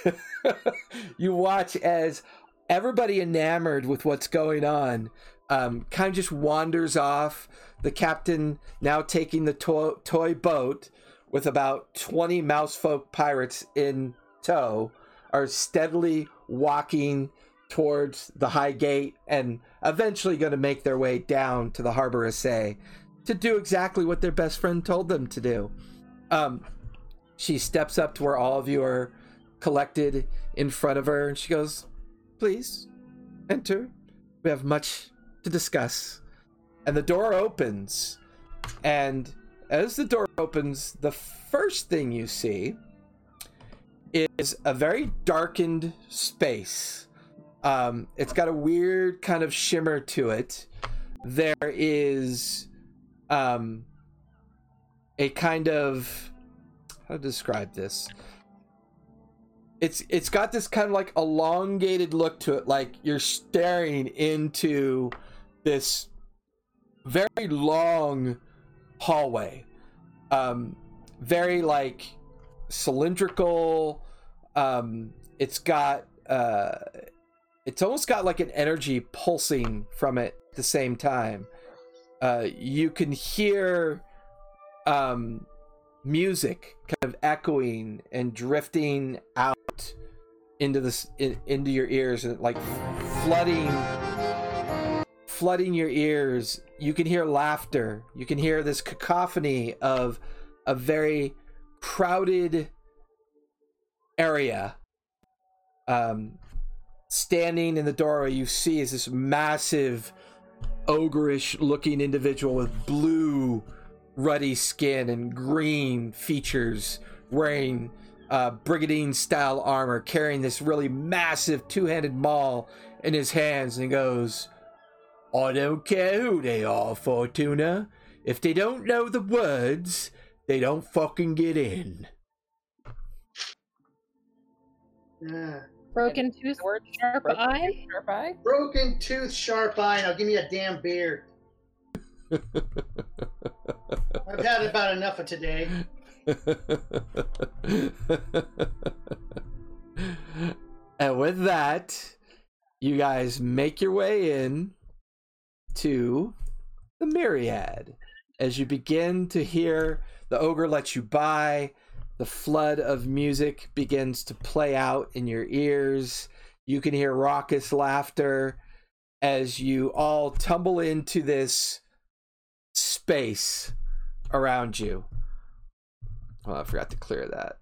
you watch as everybody enamored with what's going on um kind of just wanders off the captain now taking the toy, toy boat with about 20 mousefolk pirates in tow are steadily walking towards the high gate and eventually going to make their way down to the harbor essay to do exactly what their best friend told them to do. Um, she steps up to where all of you are collected in front of her and she goes, Please enter. We have much to discuss. And the door opens. And as the door opens, the first thing you see is a very darkened space. Um, it's got a weird kind of shimmer to it. There is um, a kind of how to describe this. It's it's got this kind of like elongated look to it, like you're staring into this very long hallway. Um, very like cylindrical. Um, it's got uh, it's almost got like an energy pulsing from it at the same time. Uh, you can hear um, music kind of echoing and drifting out into this in, into your ears and like flooding flooding your ears. You can hear laughter. You can hear this cacophony of a very crowded area um standing in the doorway. You see is this massive ogreish looking individual with blue ruddy skin and green features wearing uh, brigandine style armor carrying this really massive two-handed maul in his hands and he goes i don't care who they are fortuna if they don't know the words they don't fucking get in Yeah. Broken tooth, The word sharp broken eye. tooth, Sharp eye. Broken tooth, sharp eye. Now give me a damn beer. I've had about enough of today. and with that, you guys make your way in to the Myriad. As you begin to hear the ogre let you by, the flood of music begins to play out in your ears. You can hear raucous laughter as you all tumble into this space around you. Well, I forgot to clear that.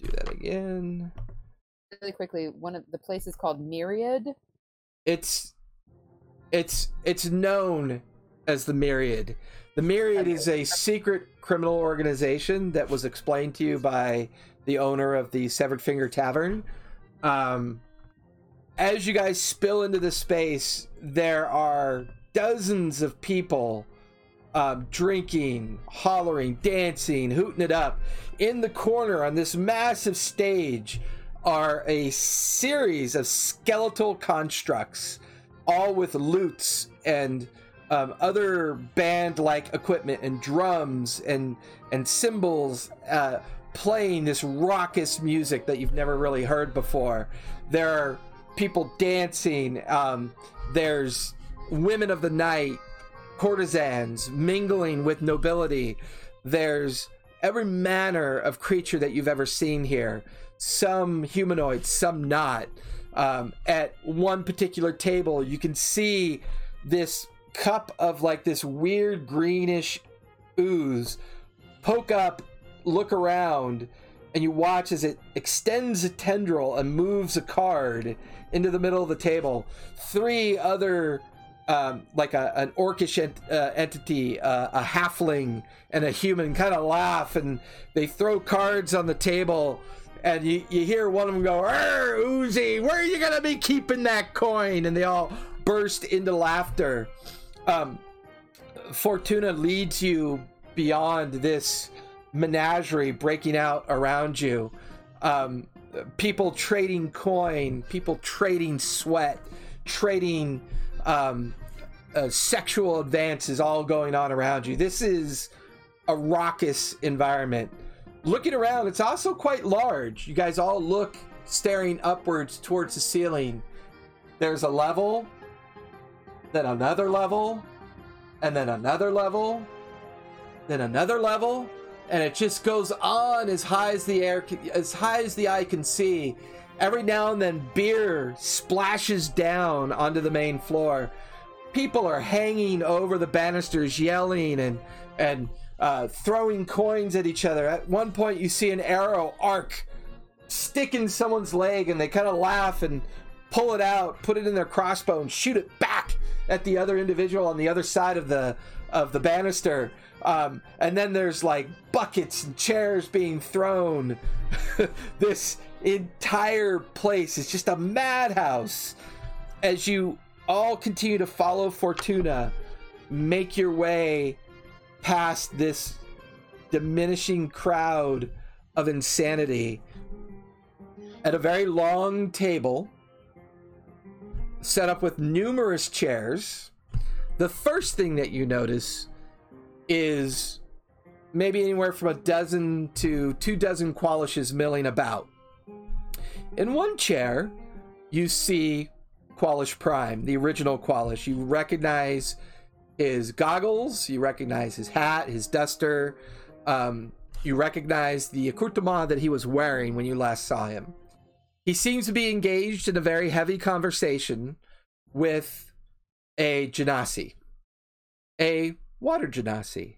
Do that again. Really quickly, one of the places called Myriad. It's it's it's known as the Myriad. The Myriad is a secret criminal organization that was explained to you by the owner of the Severed Finger Tavern. Um, as you guys spill into the space, there are dozens of people um, drinking, hollering, dancing, hooting it up. In the corner on this massive stage are a series of skeletal constructs, all with lutes and um, other band-like equipment and drums and and cymbals uh, playing this raucous music that you've never really heard before. There are people dancing. Um, there's women of the night, courtesans mingling with nobility. There's every manner of creature that you've ever seen here. Some humanoid, some not. Um, at one particular table, you can see this cup of like this weird greenish ooze poke up, look around, and you watch as it extends a tendril and moves a card into the middle of the table. Three other, um, like a, an orcish ent- uh, entity, uh, a halfling, and a human, kind of laugh and they throw cards on the table. And you, you hear one of them go, "Arr, Uzi, where are you gonna be keeping that coin?" And they all burst into laughter. Um, Fortuna leads you beyond this menagerie breaking out around you. Um, people trading coin, people trading sweat, trading um, uh, sexual advances all going on around you. This is a raucous environment. Looking around, it's also quite large. You guys all look staring upwards towards the ceiling. There's a level, then another level, and then another level, then another level, and it just goes on as high as the air, as high as the eye can see. Every now and then, beer splashes down onto the main floor. People are hanging over the banisters, yelling and and uh, throwing coins at each other. At one point, you see an arrow arc stick in someone's leg, and they kind of laugh and pull it out, put it in their crossbow, and shoot it back at the other individual on the other side of the of the banister. Um, and then there's like buckets and chairs being thrown. this entire place is just a madhouse. As you all continue to follow Fortuna, make your way past this diminishing crowd of insanity at a very long table set up with numerous chairs. The first thing that you notice is maybe anywhere from a dozen to two dozen Qualishes milling about. In one chair, you see Qualish Prime, the original Qualish. You recognize his goggles, you recognize his hat, his duster, um, you recognize the accoutrement that he was wearing when you last saw him. He seems to be engaged in a very heavy conversation with a Genasi, a water Genasi.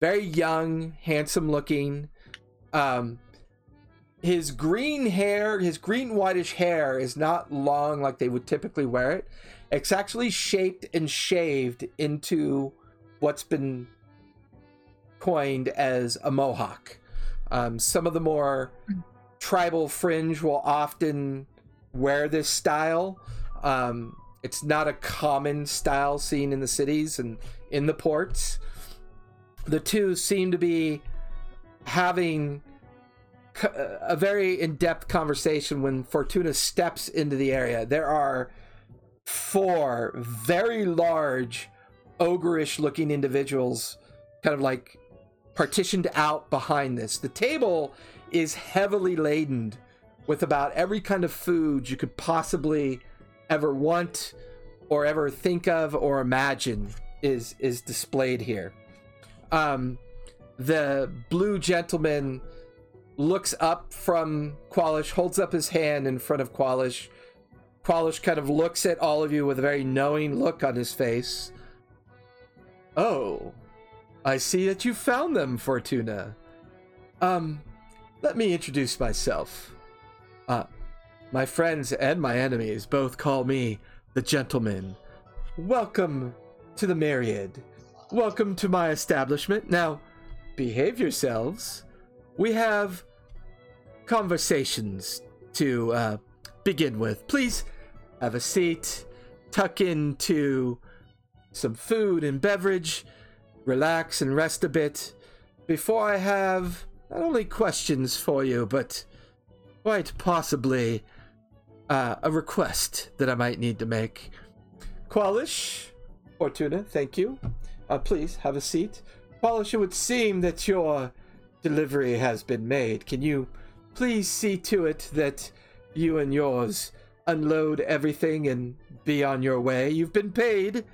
Very young, handsome looking. Um, his green hair, his green whitish hair is not long like they would typically wear it. It's actually shaped and shaved into what's been coined as a mohawk. Um, some of the more tribal fringe will often wear this style. Um, it's not a common style seen in the cities and in the ports. The two seem to be having uh, a very in-depth conversation when Fortuna steps into the area. There are four very large, ogreish-looking individuals, kind of like partitioned out behind this. The table is heavily laden with about every kind of food you could possibly ever want or ever think of or imagine is is displayed here. Um, the blue gentleman looks up from Qualish, holds up his hand in front of Qualish. Qualish kind of looks at all of you with a very knowing look on his face. Oh, I see that you found them, Fortuna. Um, let me introduce myself. Uh, my friends and my enemies both call me the gentleman. Welcome to the Myriad. Welcome to my establishment. Now, behave yourselves. We have conversations to uh, begin with. Please have a seat, tuck into some food and beverage, relax and rest a bit before I have not only questions for you, but quite possibly uh, a request that I might need to make. Qualish, Fortuna, thank you. Uh, please have a seat. Qualish, it would seem that your delivery has been made. Can you please see to it that you and yours unload everything and be on your way? You've been paid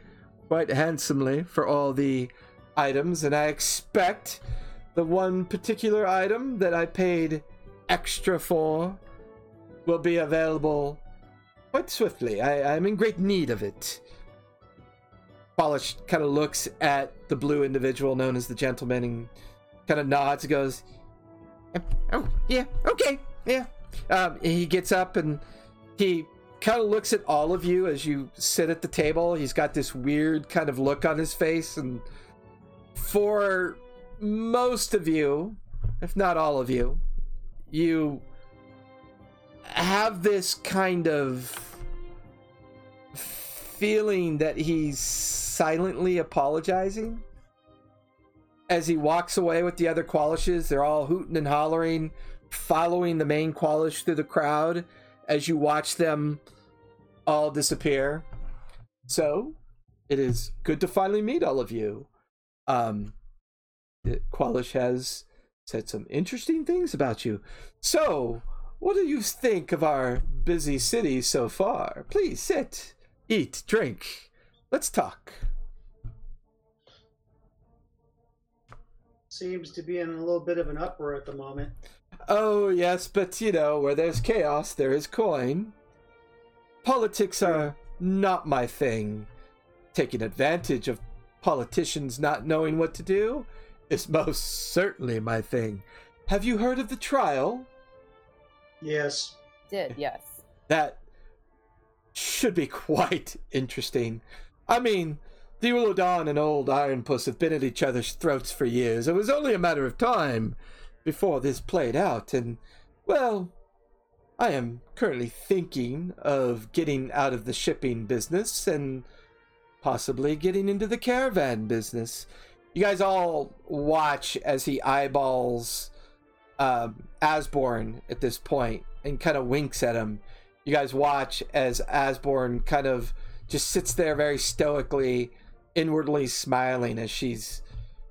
quite handsomely for all the items, and I expect the one particular item that I paid extra for will be available quite swiftly. I'm in great need of it. Qualish kind of looks at the blue individual known as the gentleman and kind of nods and goes, Oh, yeah, okay, yeah. Um, he gets up and he kind of looks at all of you as you sit at the table. He's got this weird kind of look on his face. And for most of you, if not all of you, you have this kind of feeling that he's silently apologizing as he walks away with the other Qualishes. They're all hooting and hollering, following the main Qualish through the crowd as you watch them all disappear. So, it is good to finally meet all of you. Um, Qualish has said some interesting things about you. So, what do you think of our busy city so far? Please sit, eat, drink. Let's talk. Seems to be in a little bit of an uproar at the moment. Oh, yes, but you know, where there's chaos, there is coin. Politics are not my thing. Taking advantage of politicians not knowing what to do is most certainly my thing. Have you heard of the trial? Yes. Did yes. That should be quite interesting. I mean, the Ulodan and old Iron Puss have been at each other's throats for years. It was only a matter of time before this played out, and, well, I am currently thinking of getting out of the shipping business and possibly getting into the caravan business. You guys all watch as he eyeballs um, Asborn at this point and kind of winks at him. You guys watch as Asborn kind of just sits there very stoically, inwardly smiling as she's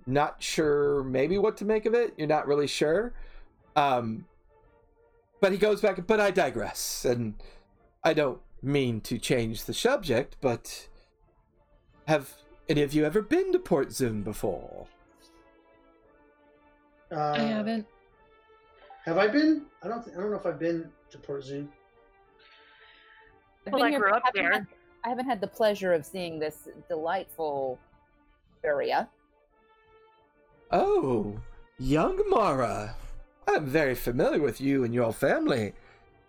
not sure maybe what to make of it. You're not really sure. Um, but he goes back, but I digress. And I don't mean to change the subject, but have any of you ever been to Port Zoon before? Uh, I haven't. Have I been? I don't. Th- I don't know if I've been to Port Zoon. I've Well, I grew up there. I haven't had the pleasure of seeing this delightful area. Oh, young Mara. I'm very familiar with you and your family.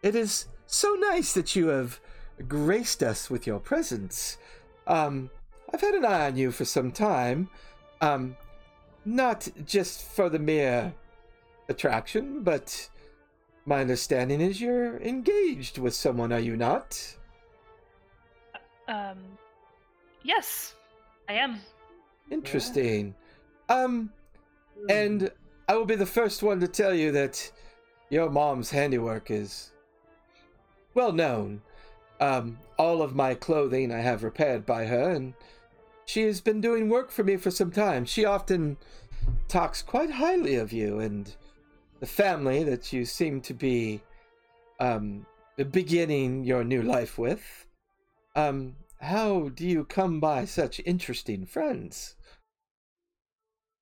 It is so nice that you have graced us with your presence. Um, I've had an eye on you for some time. Um, not just for the mere attraction, but my understanding is you're engaged with someone, are you not? Um, yes, I am. Interesting. Um, and I will be the first one to tell you that your mom's handiwork is well known. Um, all of my clothing I have repaired by her, and she has been doing work for me for some time. She often talks quite highly of you and the family that you seem to be um, beginning your new life with. Um, how do you come by such interesting friends?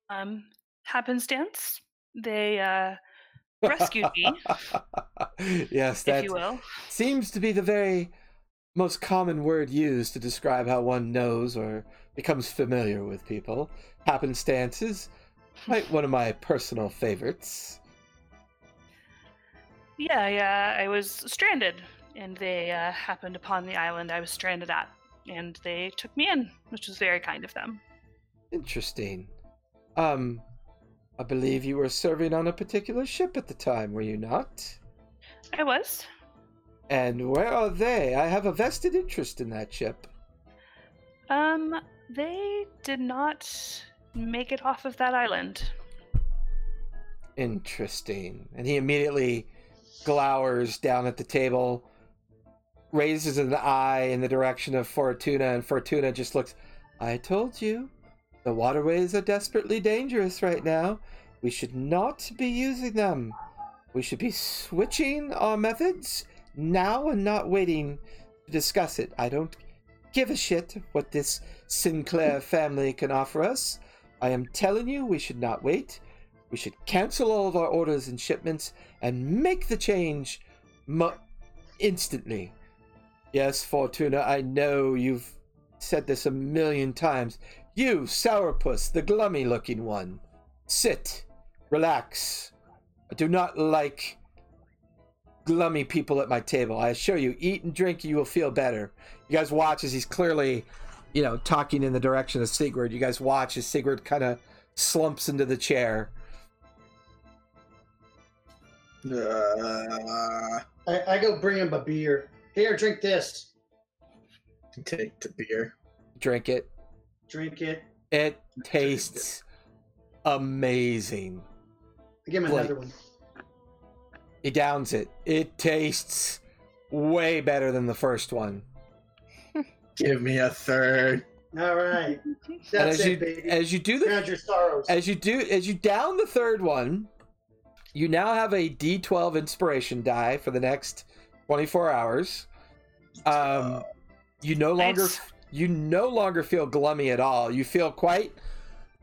Um, happenstance. They uh rescued me, yes, if that you will. seems to be the very most common word used to describe how one knows or becomes familiar with people. Happenstance is quite one of my personal favorites. Yeah, yeah. I was stranded, and they uh, happened upon the island I was stranded at, and they took me in, which was very kind of them. Interesting. Um, I believe you were serving on a particular ship at the time, were you not? I was. And where are they? I have a vested interest in that ship. Um, they did not make it off of that island. Interesting. And he immediately glowers down at the table, raises an eye in the direction of Fortuna, and Fortuna just looks. I told you, the waterways are desperately dangerous right now. We should not be using them. We should be switching our methods now and not waiting to discuss it. I don't give a shit what this Sinclair family can offer us. I am telling you, we should not wait. We should cancel all of our orders and shipments and make the change mo- instantly. Yes, Fortuna, I know you've said this a million times. You, Sourpuss, the glummy looking one. Sit. Relax. I do not like glummy people at my table. I assure you, eat and drink, you will feel better. You guys watch as he's clearly, you know, talking in the direction of Sigurd. You guys watch as Sigurd kind of slumps into the chair. Uh, I, I go bring him a beer. Here, drink this. take the beer. Drink it. Drink it. It tastes amazing. I give him Like- another one. He downs it. It tastes way better than the first one. Give me a third. All right. That's as it, you baby. as you do the your sorrows. as you do as you down the third one, you now have a D12 inspiration die for the next 24 hours. Um, you no longer Nice. you no longer feel glummy at all. You feel quite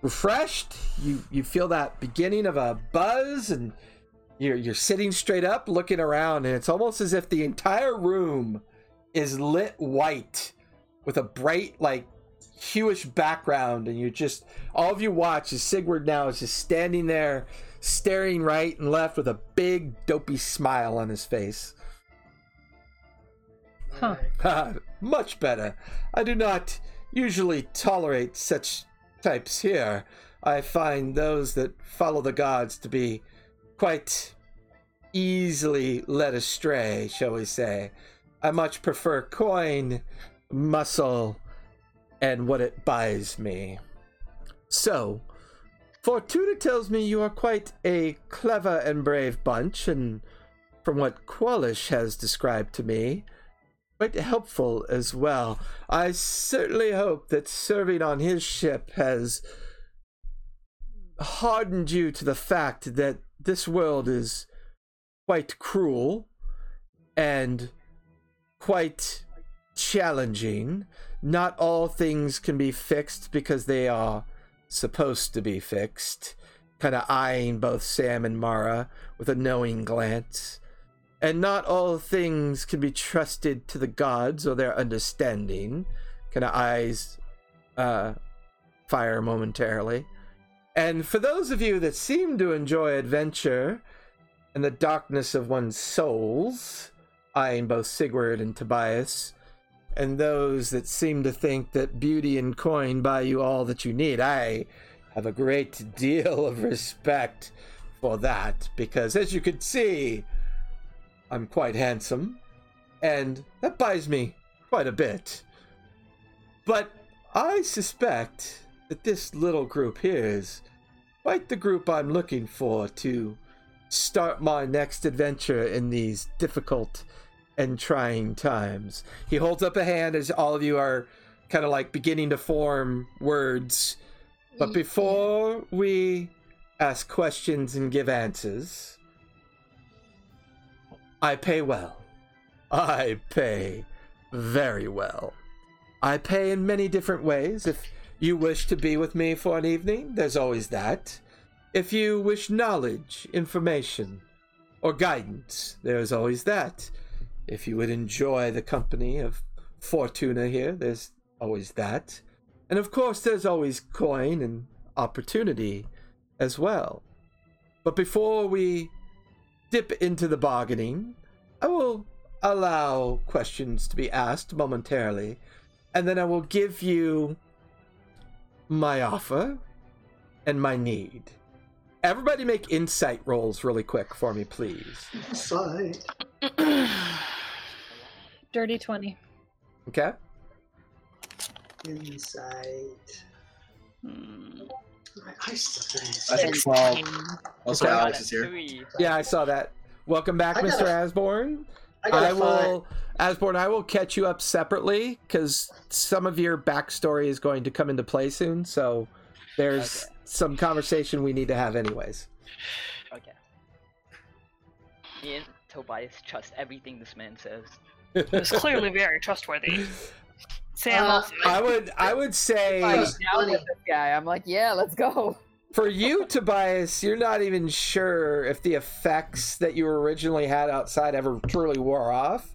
refreshed. You you feel that beginning of a buzz, and you're you're sitting straight up, looking around, and it's almost as if the entire room is lit white with a bright like hewish background, and you just all of you watch as Sigurd now is just standing there, staring right and left with a big dopey smile on his face. Huh. Right. Much better. I do not usually tolerate such types here. I find those that follow the gods to be quite easily led astray, shall we say. I much prefer coin, muscle, and what it buys me. So, Fortuna tells me you are quite a clever and brave bunch, and from what Qualish has described to me, quite helpful as well. I certainly hope that serving on his ship has hardened you to the fact that this world is quite cruel and quite challenging. Not all things can be fixed because they are supposed to be fixed. Kind of eyeing both Sam and Mara with a knowing glance. And not all things can be trusted to the gods or their understanding. Kind of eyes uh, fire momentarily. And for those of you that seem to enjoy adventure, and the darkness of one's souls, eyeing both Sigurd and Tobias, and those that seem to think that beauty and coin buy you all that you need. I have a great deal of respect for that, because as you can see, I'm quite handsome, and that buys me quite a bit. But I suspect that this little group here is quite the group I'm looking for to start my next adventure in these difficult and trying times. He holds up a hand as all of you are kind of like beginning to form words. But mm-hmm. before we ask questions and give answers, I pay well. I pay very well. I pay in many different ways. If you wish to be with me for an evening, there's always that. If you wish knowledge, information, or guidance, there's always that. If you would enjoy the company of Fortuna here, there's always that. And of course, there's always coin and opportunity as well. But before we dip into the bargaining, I will allow questions to be asked momentarily, and then I will give you my offer and my need. Everybody make insight rolls really quick for me, please. Insight. Dirty 20. Okay? Insight. Hmm. I, I suck at this. I think 12. Also, Okay. Alex is here. Yeah, I saw that. Welcome back, I got Mr. a- Asborn. I got I a five. will, Asborn, I will catch you up separately because some of your backstory is going to come into play soon. So there's Okay. some conversation we need to have, anyways. Okay. Me and Tobias trust everything this man says. It's clearly very trustworthy. Sam Uh. I would, I would say. I'm Plus down with money. this guy. I'm like, yeah, let's go. For you, Tobias, you're not even sure if the effects that you originally had outside ever truly wore off.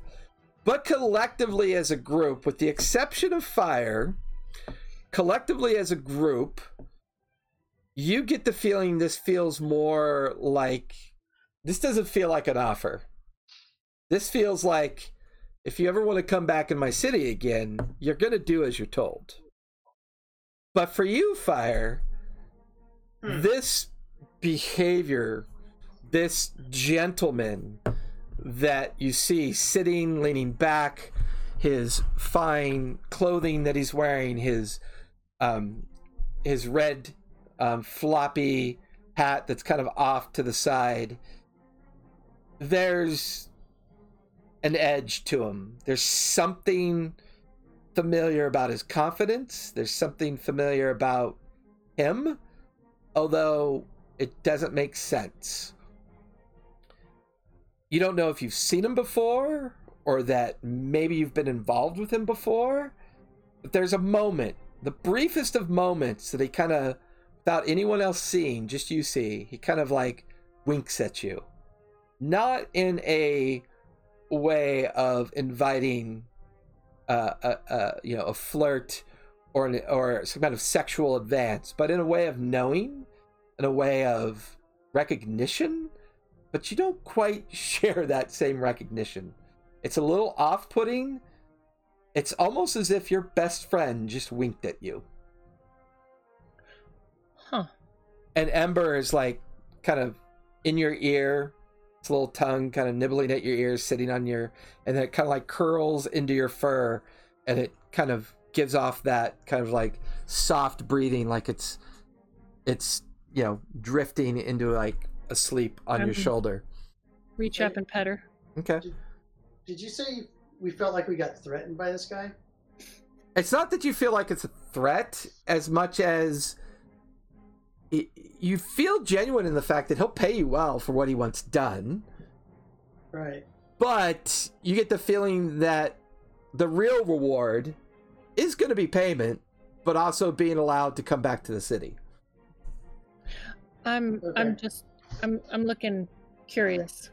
But collectively, as a group, with the exception of fire, collectively as a group, you get the feeling this feels more like this doesn't feel like an offer. This feels like if you ever want to come back in my city again, you're going to do as you're told. But for you, fire, Hmm. this behavior, this gentleman that you see sitting, leaning back, his fine clothing that he's wearing, his um, his red um, floppy hat that's kind of off to the side. There's an edge to him. There's something familiar about his confidence. There's something familiar about him although it doesn't make sense. You don't know if you've seen him before or that maybe you've been involved with him before, but there's a moment, the briefest of moments, that he kind of, without anyone else seeing, just you see, he kind of like winks at you. Not in a way of inviting uh, a, a, you know, a flirt or an, or some kind of sexual advance, but in a way of knowing, in a way of recognition, but you don't quite share that same recognition. It's a little off-putting. It's almost as if your best friend just winked at you. Huh. And Ember is like kind of in your ear, its little tongue kind of nibbling at your ears, sitting on your, and then it kind of like curls into your fur, and it kind of gives off that kind of like soft breathing, like it's, it's you know drifting into like a sleep on your Mhm. shoulder. Reach up and pet her. Okay. Did you say we felt like we got threatened by this guy? It's not that you feel like it's a threat as much as it, you feel genuine in the fact that he'll pay you well for what he wants done. Right. but you get the feeling that the real reward is going to be payment but also being allowed to come back to the city I'm Okay. I'm just I'm I'm looking curious.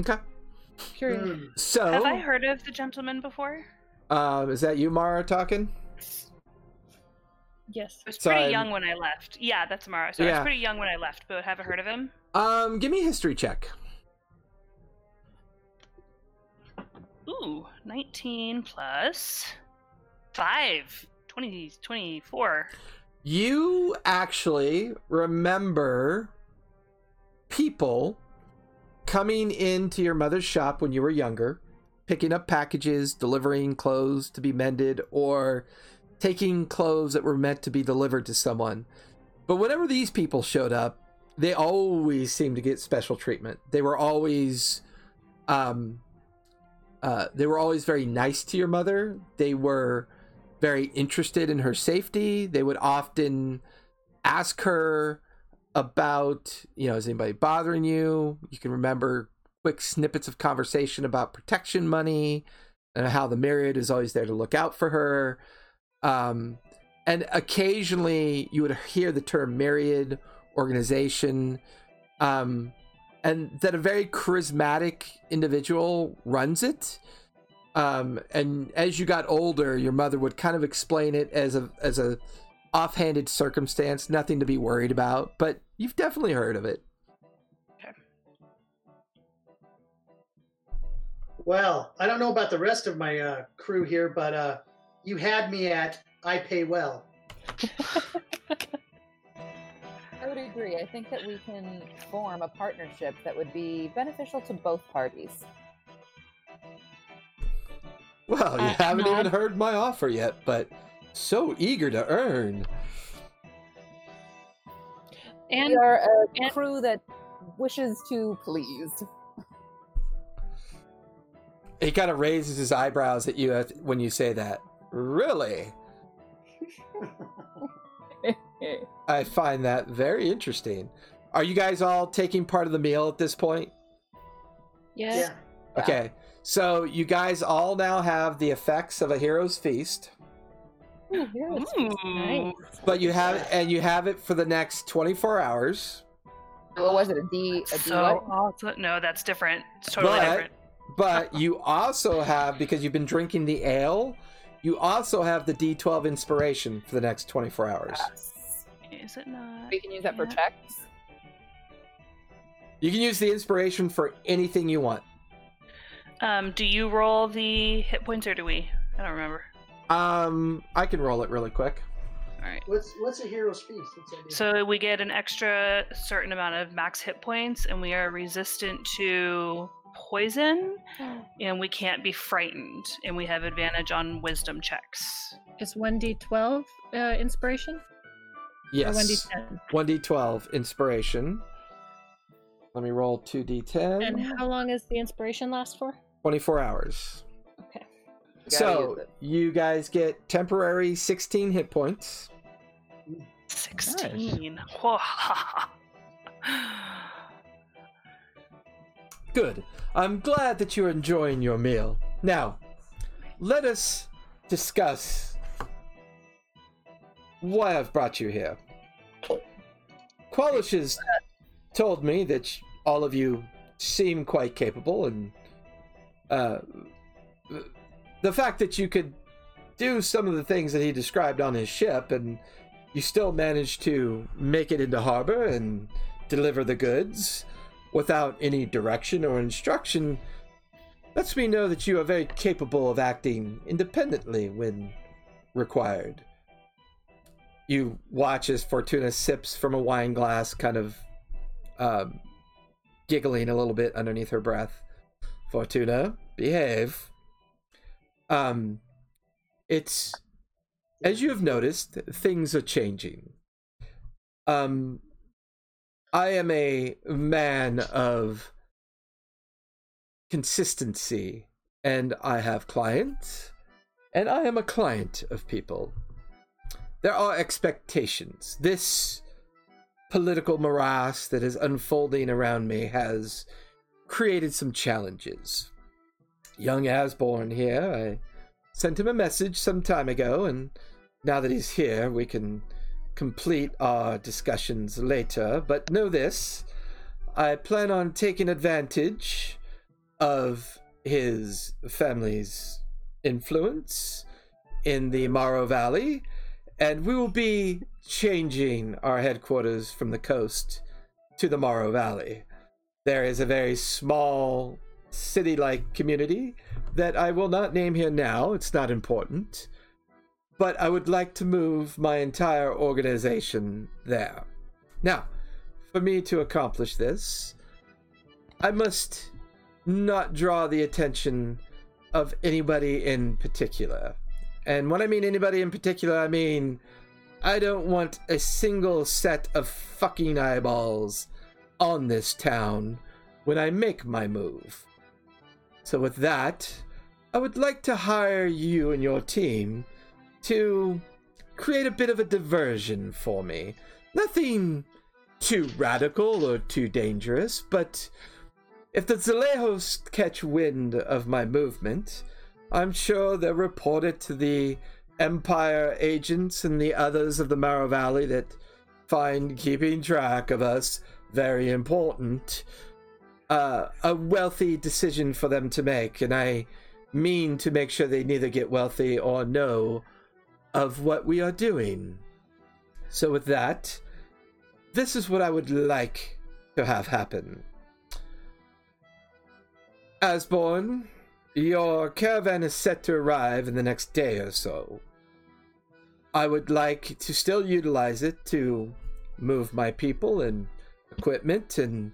okay Curious. So Have I heard of the gentleman before? um, is that you mara talking Yes. I was So pretty I'm- young when I left. Yeah, that's Amara. So I was pretty young when I left, but have I heard of him? Um, give me a history check. Ooh, 19 plus 5. 20, 24. You actually remember people coming into your mother's shop when you were younger, picking up packages, delivering clothes to be mended, or taking clothes that were meant to be delivered to someone. But whenever these people showed up, they always seemed to get special treatment. They were always um uh they were always very nice to your mother. They were very interested in her safety. They would often ask her about, you know, is anybody bothering you? You can remember quick snippets of conversation about protection money and how the Myriad is always there to look out for her. Um, and occasionally you would hear the term Myriad organization, um, and that a very charismatic individual runs it. Um, and as you got older, your mother would kind of explain it as a as a offhanded circumstance, nothing to be worried about. But you've definitely heard of it. Well, I don't know about the rest of my uh, crew here, but uh, you had me at I pay well. I would agree. I think that we can form a partnership that would be beneficial to both parties. Well, you Uh, haven't even heard my offer yet, but so eager to earn. And we are a and- crew that wishes to please. He kind of raises his eyebrows at you when you say that. Really? I find that very interesting. Are you guys all taking part of the meal at this point? yes, Yeah. Okay. So you guys all now have the effects of a hero's feast, Ooh, here's Ooh. nice. Mm. but you have and you have it for the next 24 hours. What was it? A D? A D So, what? no, that's different. It's totally But- different. But you also have because you've been drinking the ale, you also have the D12 inspiration for the next 24 hours. Yes. Is it not? We can use that for Yeah. checks. You can use the inspiration for anything you want. Um, do you roll the hit points or do we? I don't remember. Um, I can roll it really quick. All right. What's what's a hero's feast? What's that do? So we get an extra certain amount of max hit points, and we are resistant to poison, and we can't be frightened, and we have advantage on wisdom checks. is one d twelve uh, inspiration Yes. or one d ten? 1d12 inspiration. Let me roll 2d10. And how long is the inspiration last for? 24 hours. Okay. Gotta So you guys get temporary 16 hit points. Sixteen. Whoa. Good. I'm glad that you're enjoying your meal. Now, let us discuss why I've brought you here. Qualish has told me that all of you seem quite capable, and uh, the fact that you could do some of the things that he described on his ship, and you still managed to make it into harbor and deliver the goods without any direction or instruction lets me know that you are very capable of acting independently when required. You watch as Fortuna sips from a wine glass, kind of um, giggling a little bit underneath her breath. Fortuna, behave. Um, it's as you have noticed, things are changing. Um, I am a man of consistency, and I have clients, and I am a client of people. There are expectations. This political morass that is unfolding around me has created some challenges. Young Asborn here, I sent him a message some time ago, and now that he's here, we can complete our discussions later. But know this I plan on taking advantage of his family's influence in the Marrow Valley, and we will be changing our headquarters from the coast to the Marrow Valley. There is a very small city like community that I will not name here now, it's not important. But I would like to move my entire organization there. Now, for me to accomplish this, I must not draw the attention of anybody in particular. And when I mean anybody in particular, I mean I don't want a single set of fucking eyeballs on this town when I make my move. So, with that, I would like to hire you and your team to create a bit of a diversion for me. Nothing too radical or too dangerous, but if the Zalejos catch wind of my movement, I'm sure they'll report it to the Empire agents and the others of the Marrow Valley that find keeping track of us very important. Uh, a wealthy decision for them to make, and I mean to make sure they neither get wealthy or know of what we are doing. So, with that, this is what I would like to have happen. Asborn, your caravan is set to arrive in the next day or so. I would like to still utilize it to move my people and equipment and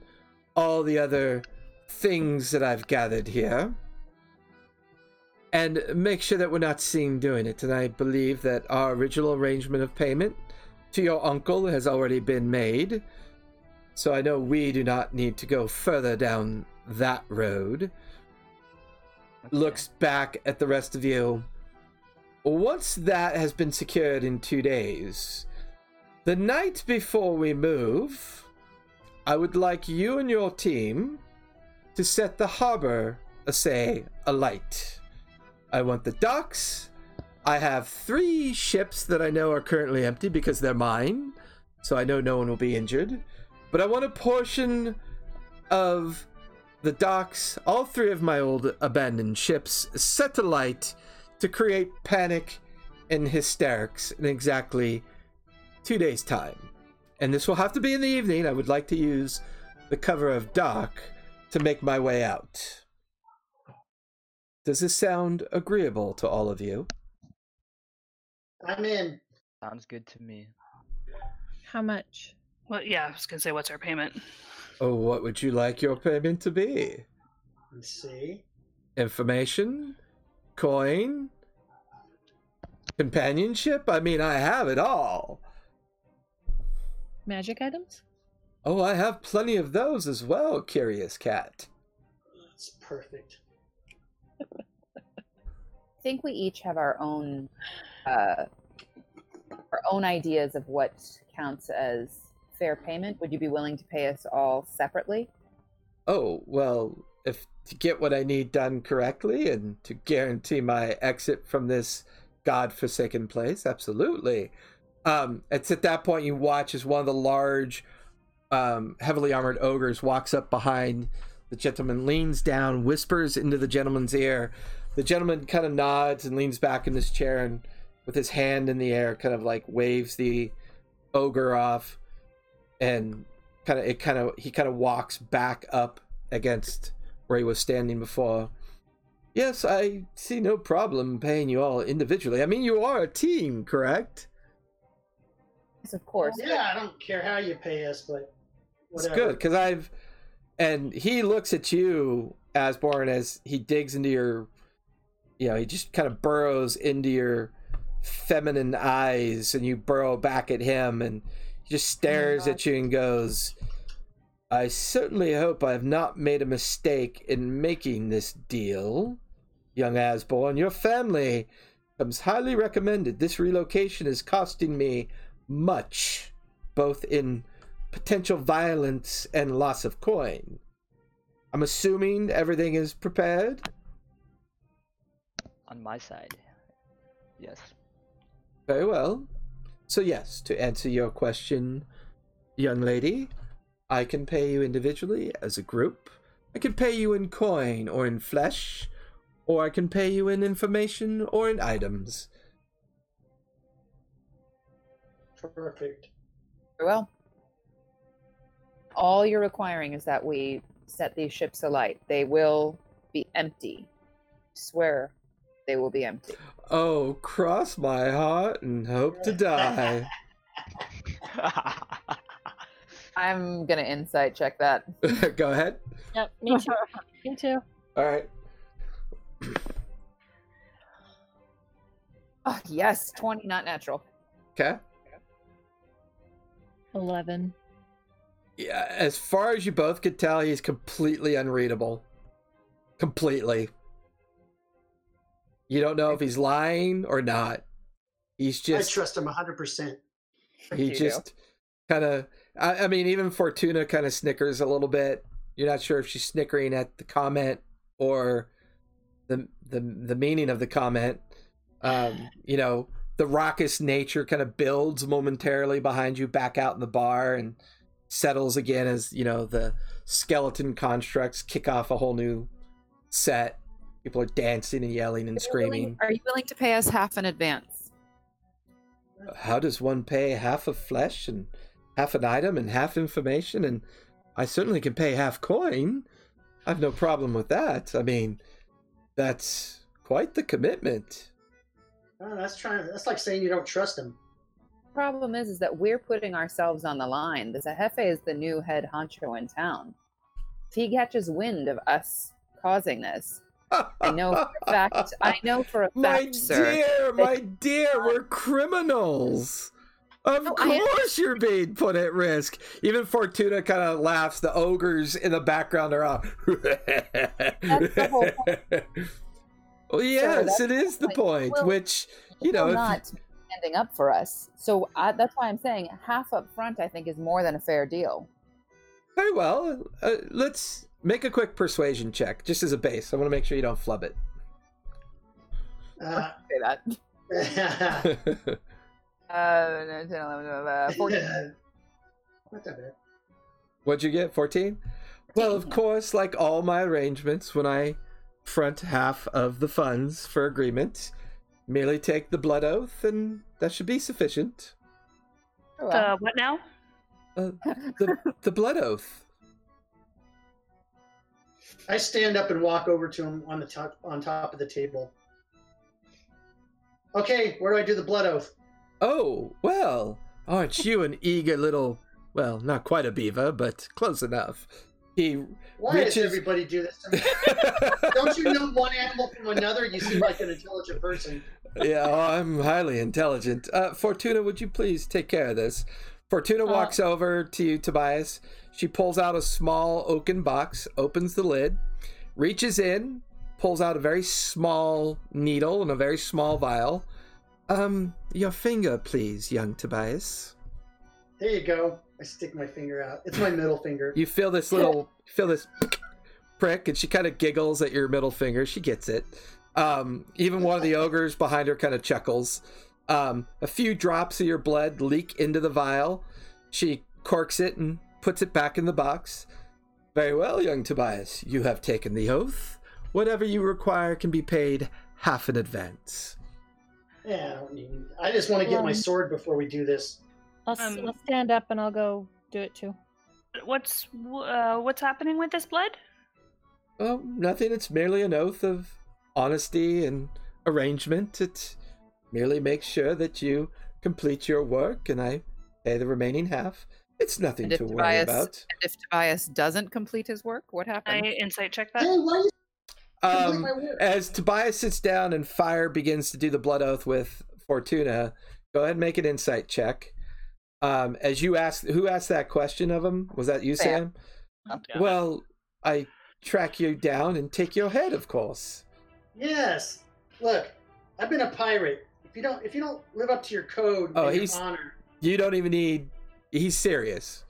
all the other things that I've gathered here. And make sure that we're not seen doing it. And I believe that our original arrangement of payment to your uncle has already been made. So I know we do not need to go further down that road. Okay. Looks back at the rest of you. Once that has been secured in two days, the night before we move, I would like you and your team to set the harbor, uh, say, alight. I want the docks. I have three ships that I know are currently empty because they're mine, so I know no one will be injured. But I want a portion of the docks, all three of my old abandoned ships, set alight to create panic and hysterics in exactly two days' time. And this will have to be in the evening. I would like to use the cover of Dock to make my way out. Does this sound agreeable to all of you? I'm in. Sounds good to me. How much? Well, yeah, I was gonna say, what's our payment? Oh, what would you like your payment to be? Let's see. Information? Coin? Companionship? I mean, I have it all. Magic items? Oh, I have plenty of those as well, Curious Cat. That's perfect. Think we each have our own uh, our own ideas of what counts as fair payment. Would you be willing to pay us all separately? Oh, well, if to get what I need done correctly and to guarantee my exit from this godforsaken place, absolutely. Um, it's at that point you watch as one of the large, um, heavily armored ogres walks up behind the gentleman, leans down, whispers into the gentleman's ear. The gentleman kind of nods and leans back in his chair and, with his hand in the air, kind of like waves the ogre off, and kind of it kind of he kind of walks back up against where he was standing before. Yes, I see no problem paying you all individually. I mean, you are a team, correct? Yes, of course. Oh, yeah, I don't care how you pay us, but It's good because I've, and he looks at you, Asborn, as he digs into your, you know, he just kind of burrows into your feminine eyes, and you burrow back at him, and he just oh stares at you and goes, "I certainly hope I have not made a mistake in making this deal, young Asborn. Your family comes highly recommended. This relocation is costing me much, both in." potential violence and loss of coin. I'm assuming everything is prepared. On my side. Yes. Very well. So, yes, to answer your question, young lady, I can pay you individually as a group. I can pay you in coin or in flesh, or I can pay you in information or in items. Perfect. Very well. All you're requiring is that we set these ships alight. They will be empty. Swear they will be empty. Oh, cross my heart and hope to die. I'm gonna insight check that. Go ahead. Yep, me too. me too. All right. Oh, yes, 20, not natural. Okay. Eleven. Yeah, as far as you both could tell, he's completely unreadable. Completely. You don't know if he's lying or not. He's just. I trust him 100%. he You just kind of I, I mean even fortuna kind of snickers a little bit you're not sure if she's snickering at the comment or the the the meaning of the comment um you know the raucous nature kind of builds momentarily behind you back out in the bar and settles again as you know the skeleton constructs kick off a whole new set people are dancing and yelling and Are you willing- screaming Are you willing to pay us half in advance? how does one pay half of flesh and half an item and half information and i certainly can pay half coin i've no problem with that i mean that's quite the commitment Oh, that's trying. That's like saying you don't trust him. The problem is, is that we're putting ourselves on the line. The Zehefe is the new head honcho in town. If he catches wind of us causing this, I know for a fact. I know for a fact, my sir. dear my dear we're criminals of No, course you're being put at risk even fortuna kind of laughs the ogres in the background are off the whole well yes that's it is the point. point which you know if- not standing up for us. So I, that's why I'm saying half up front. I think is more than a fair deal. Very well. Uh, let's make a quick persuasion check, just as a base. I want to make sure you don't flub it. Uh, Say that. Uh, no, 10, 11, uh, 14. Not that bad. What'd you get? 14? Well, of course, like all my arrangements, when I front half of the funds for agreement, merely take the blood oath, and that should be sufficient. Oh, well. The what now? Uh, the, the blood oath. I stand up and walk over to him on the top on top of the table. Okay, where do I do the blood oath? Oh, well, aren't you an eager little, well, not quite a beaver, but close enough. He Why does everybody do this to me? Don't you know one animal from another? You seem like an intelligent person. yeah, oh, I'm highly intelligent. Uh, Fortuna, would you please take care of this? Fortuna Uh, walks over to you, Tobias. She pulls out a small oaken box, opens the lid, reaches in, pulls out a very small needle and a very small vial. Um, your finger, please, young Tobias. There you go. I stick my finger out. It's my middle finger. You feel this little, feel this prick, and she kind of giggles at your middle finger. She gets it. Um, even one of the ogres behind her kind of chuckles. Um, a few drops of your blood leak into the vial. She corks it and puts it back in the box. Very well, young Tobias. You have taken the oath. Whatever you require can be paid half in advance. Yeah, I don't. I just want to get my Um, sword before we do this. I'll, s Um, will stand up and I'll go do it too. What's uh, what's happening with this blood? Oh, nothing. It's merely an oath of honesty and arrangement. It merely make sure that you complete your work and I pay the remaining half. It's nothing And if to worry about. And if Tobias doesn't complete his work, what happens? I insight check Hey, that. why you Um, as Tobias sits down and Fire begins to do the blood oath with Fortuna, go ahead and make an insight check. Um, as you ask, who asked that question of him? Was that you, Sam? Sam. Yeah. Well, I track you down and take your head, of course. Yes. Look, I've been a pirate. If you don't, if you don't live up to your code Oh, he's- honor, You don't even need. He's serious,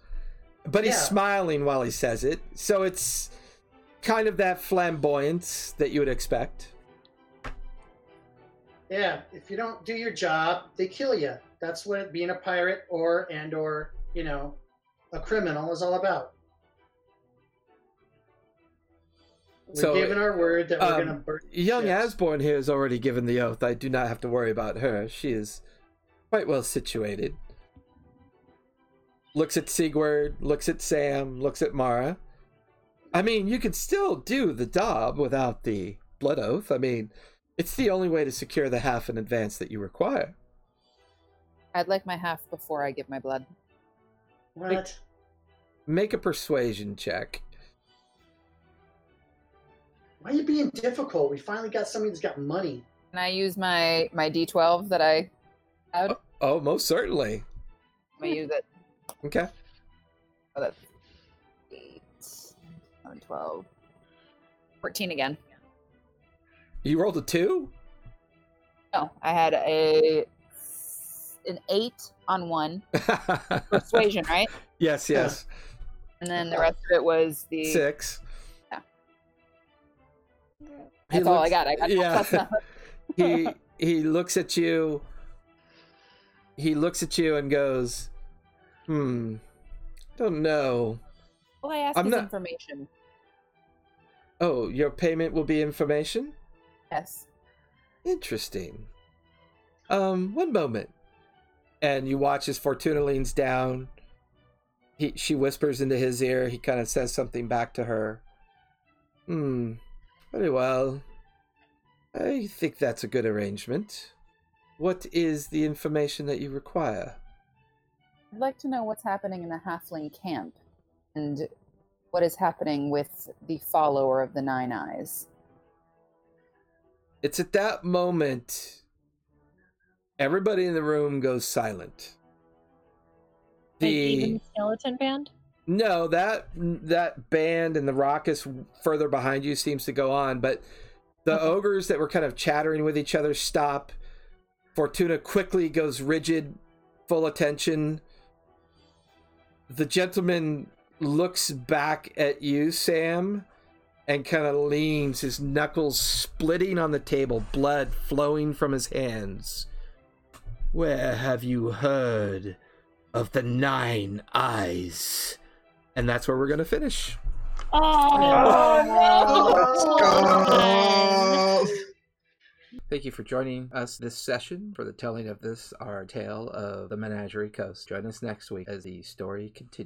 but he's Yeah. smiling while he says it. So it's kind of that flamboyance that you would expect. yeah, if you don't do your job, they kill you. That's what being a pirate or and or you know a criminal is all about. We're So, giving our word that we're um, gonna burn. Young ships. Asborn here has already given the oath. I do not have to worry about her. She is quite well situated. looks at Sigurd, looks at Sam, looks at Mara. I mean, you could still do the job without the blood oath. I mean, it's the only way to secure the half in advance that you require. I'd like my half before I give my blood. What? Make a persuasion check. Why are you being difficult? We finally got somebody that's got money. Can I use my my D12 that I had? Oh, oh most certainly. Let me use it. Okay. Oh, that's 8, 11, 12, 14 again. You rolled a two? No, I had a an 8 on one. Persuasion, right? yes, yes. And then the rest of it was the. Six. Yeah. He That's all I got. I got yeah. plus he he looks at you. He looks at you and goes, "Hmm, don't know. All I asked I'm not- information. Oh, your payment will be information. Yes. Interesting. Um, one moment." And you watch as Fortuna leans down. He she whispers into his ear. He kind of says something back to her. Hmm. Very well. I think that's a good arrangement. What is the information that you require? I'd like to know what's happening in the halfling camp and what is happening with the follower of the Nine Eyes. It's at that moment everybody in the room goes silent. Like, The even the skeleton band? No, that that band and the raucous further behind you seems to go on, but the ogres that were kind of chattering with each other stop. Fortuna quickly goes rigid, full attention. The gentleman looks back at you, Sam, and kind of leans, his knuckles splitting on the table, blood flowing from his hands. Where have you heard of the Nine Eyes? And that's where we're going to finish. Oh, Let's go! Thank you for joining us this session for the telling of this, our tale of the Menagerie Coast. Join us next week as the story continues.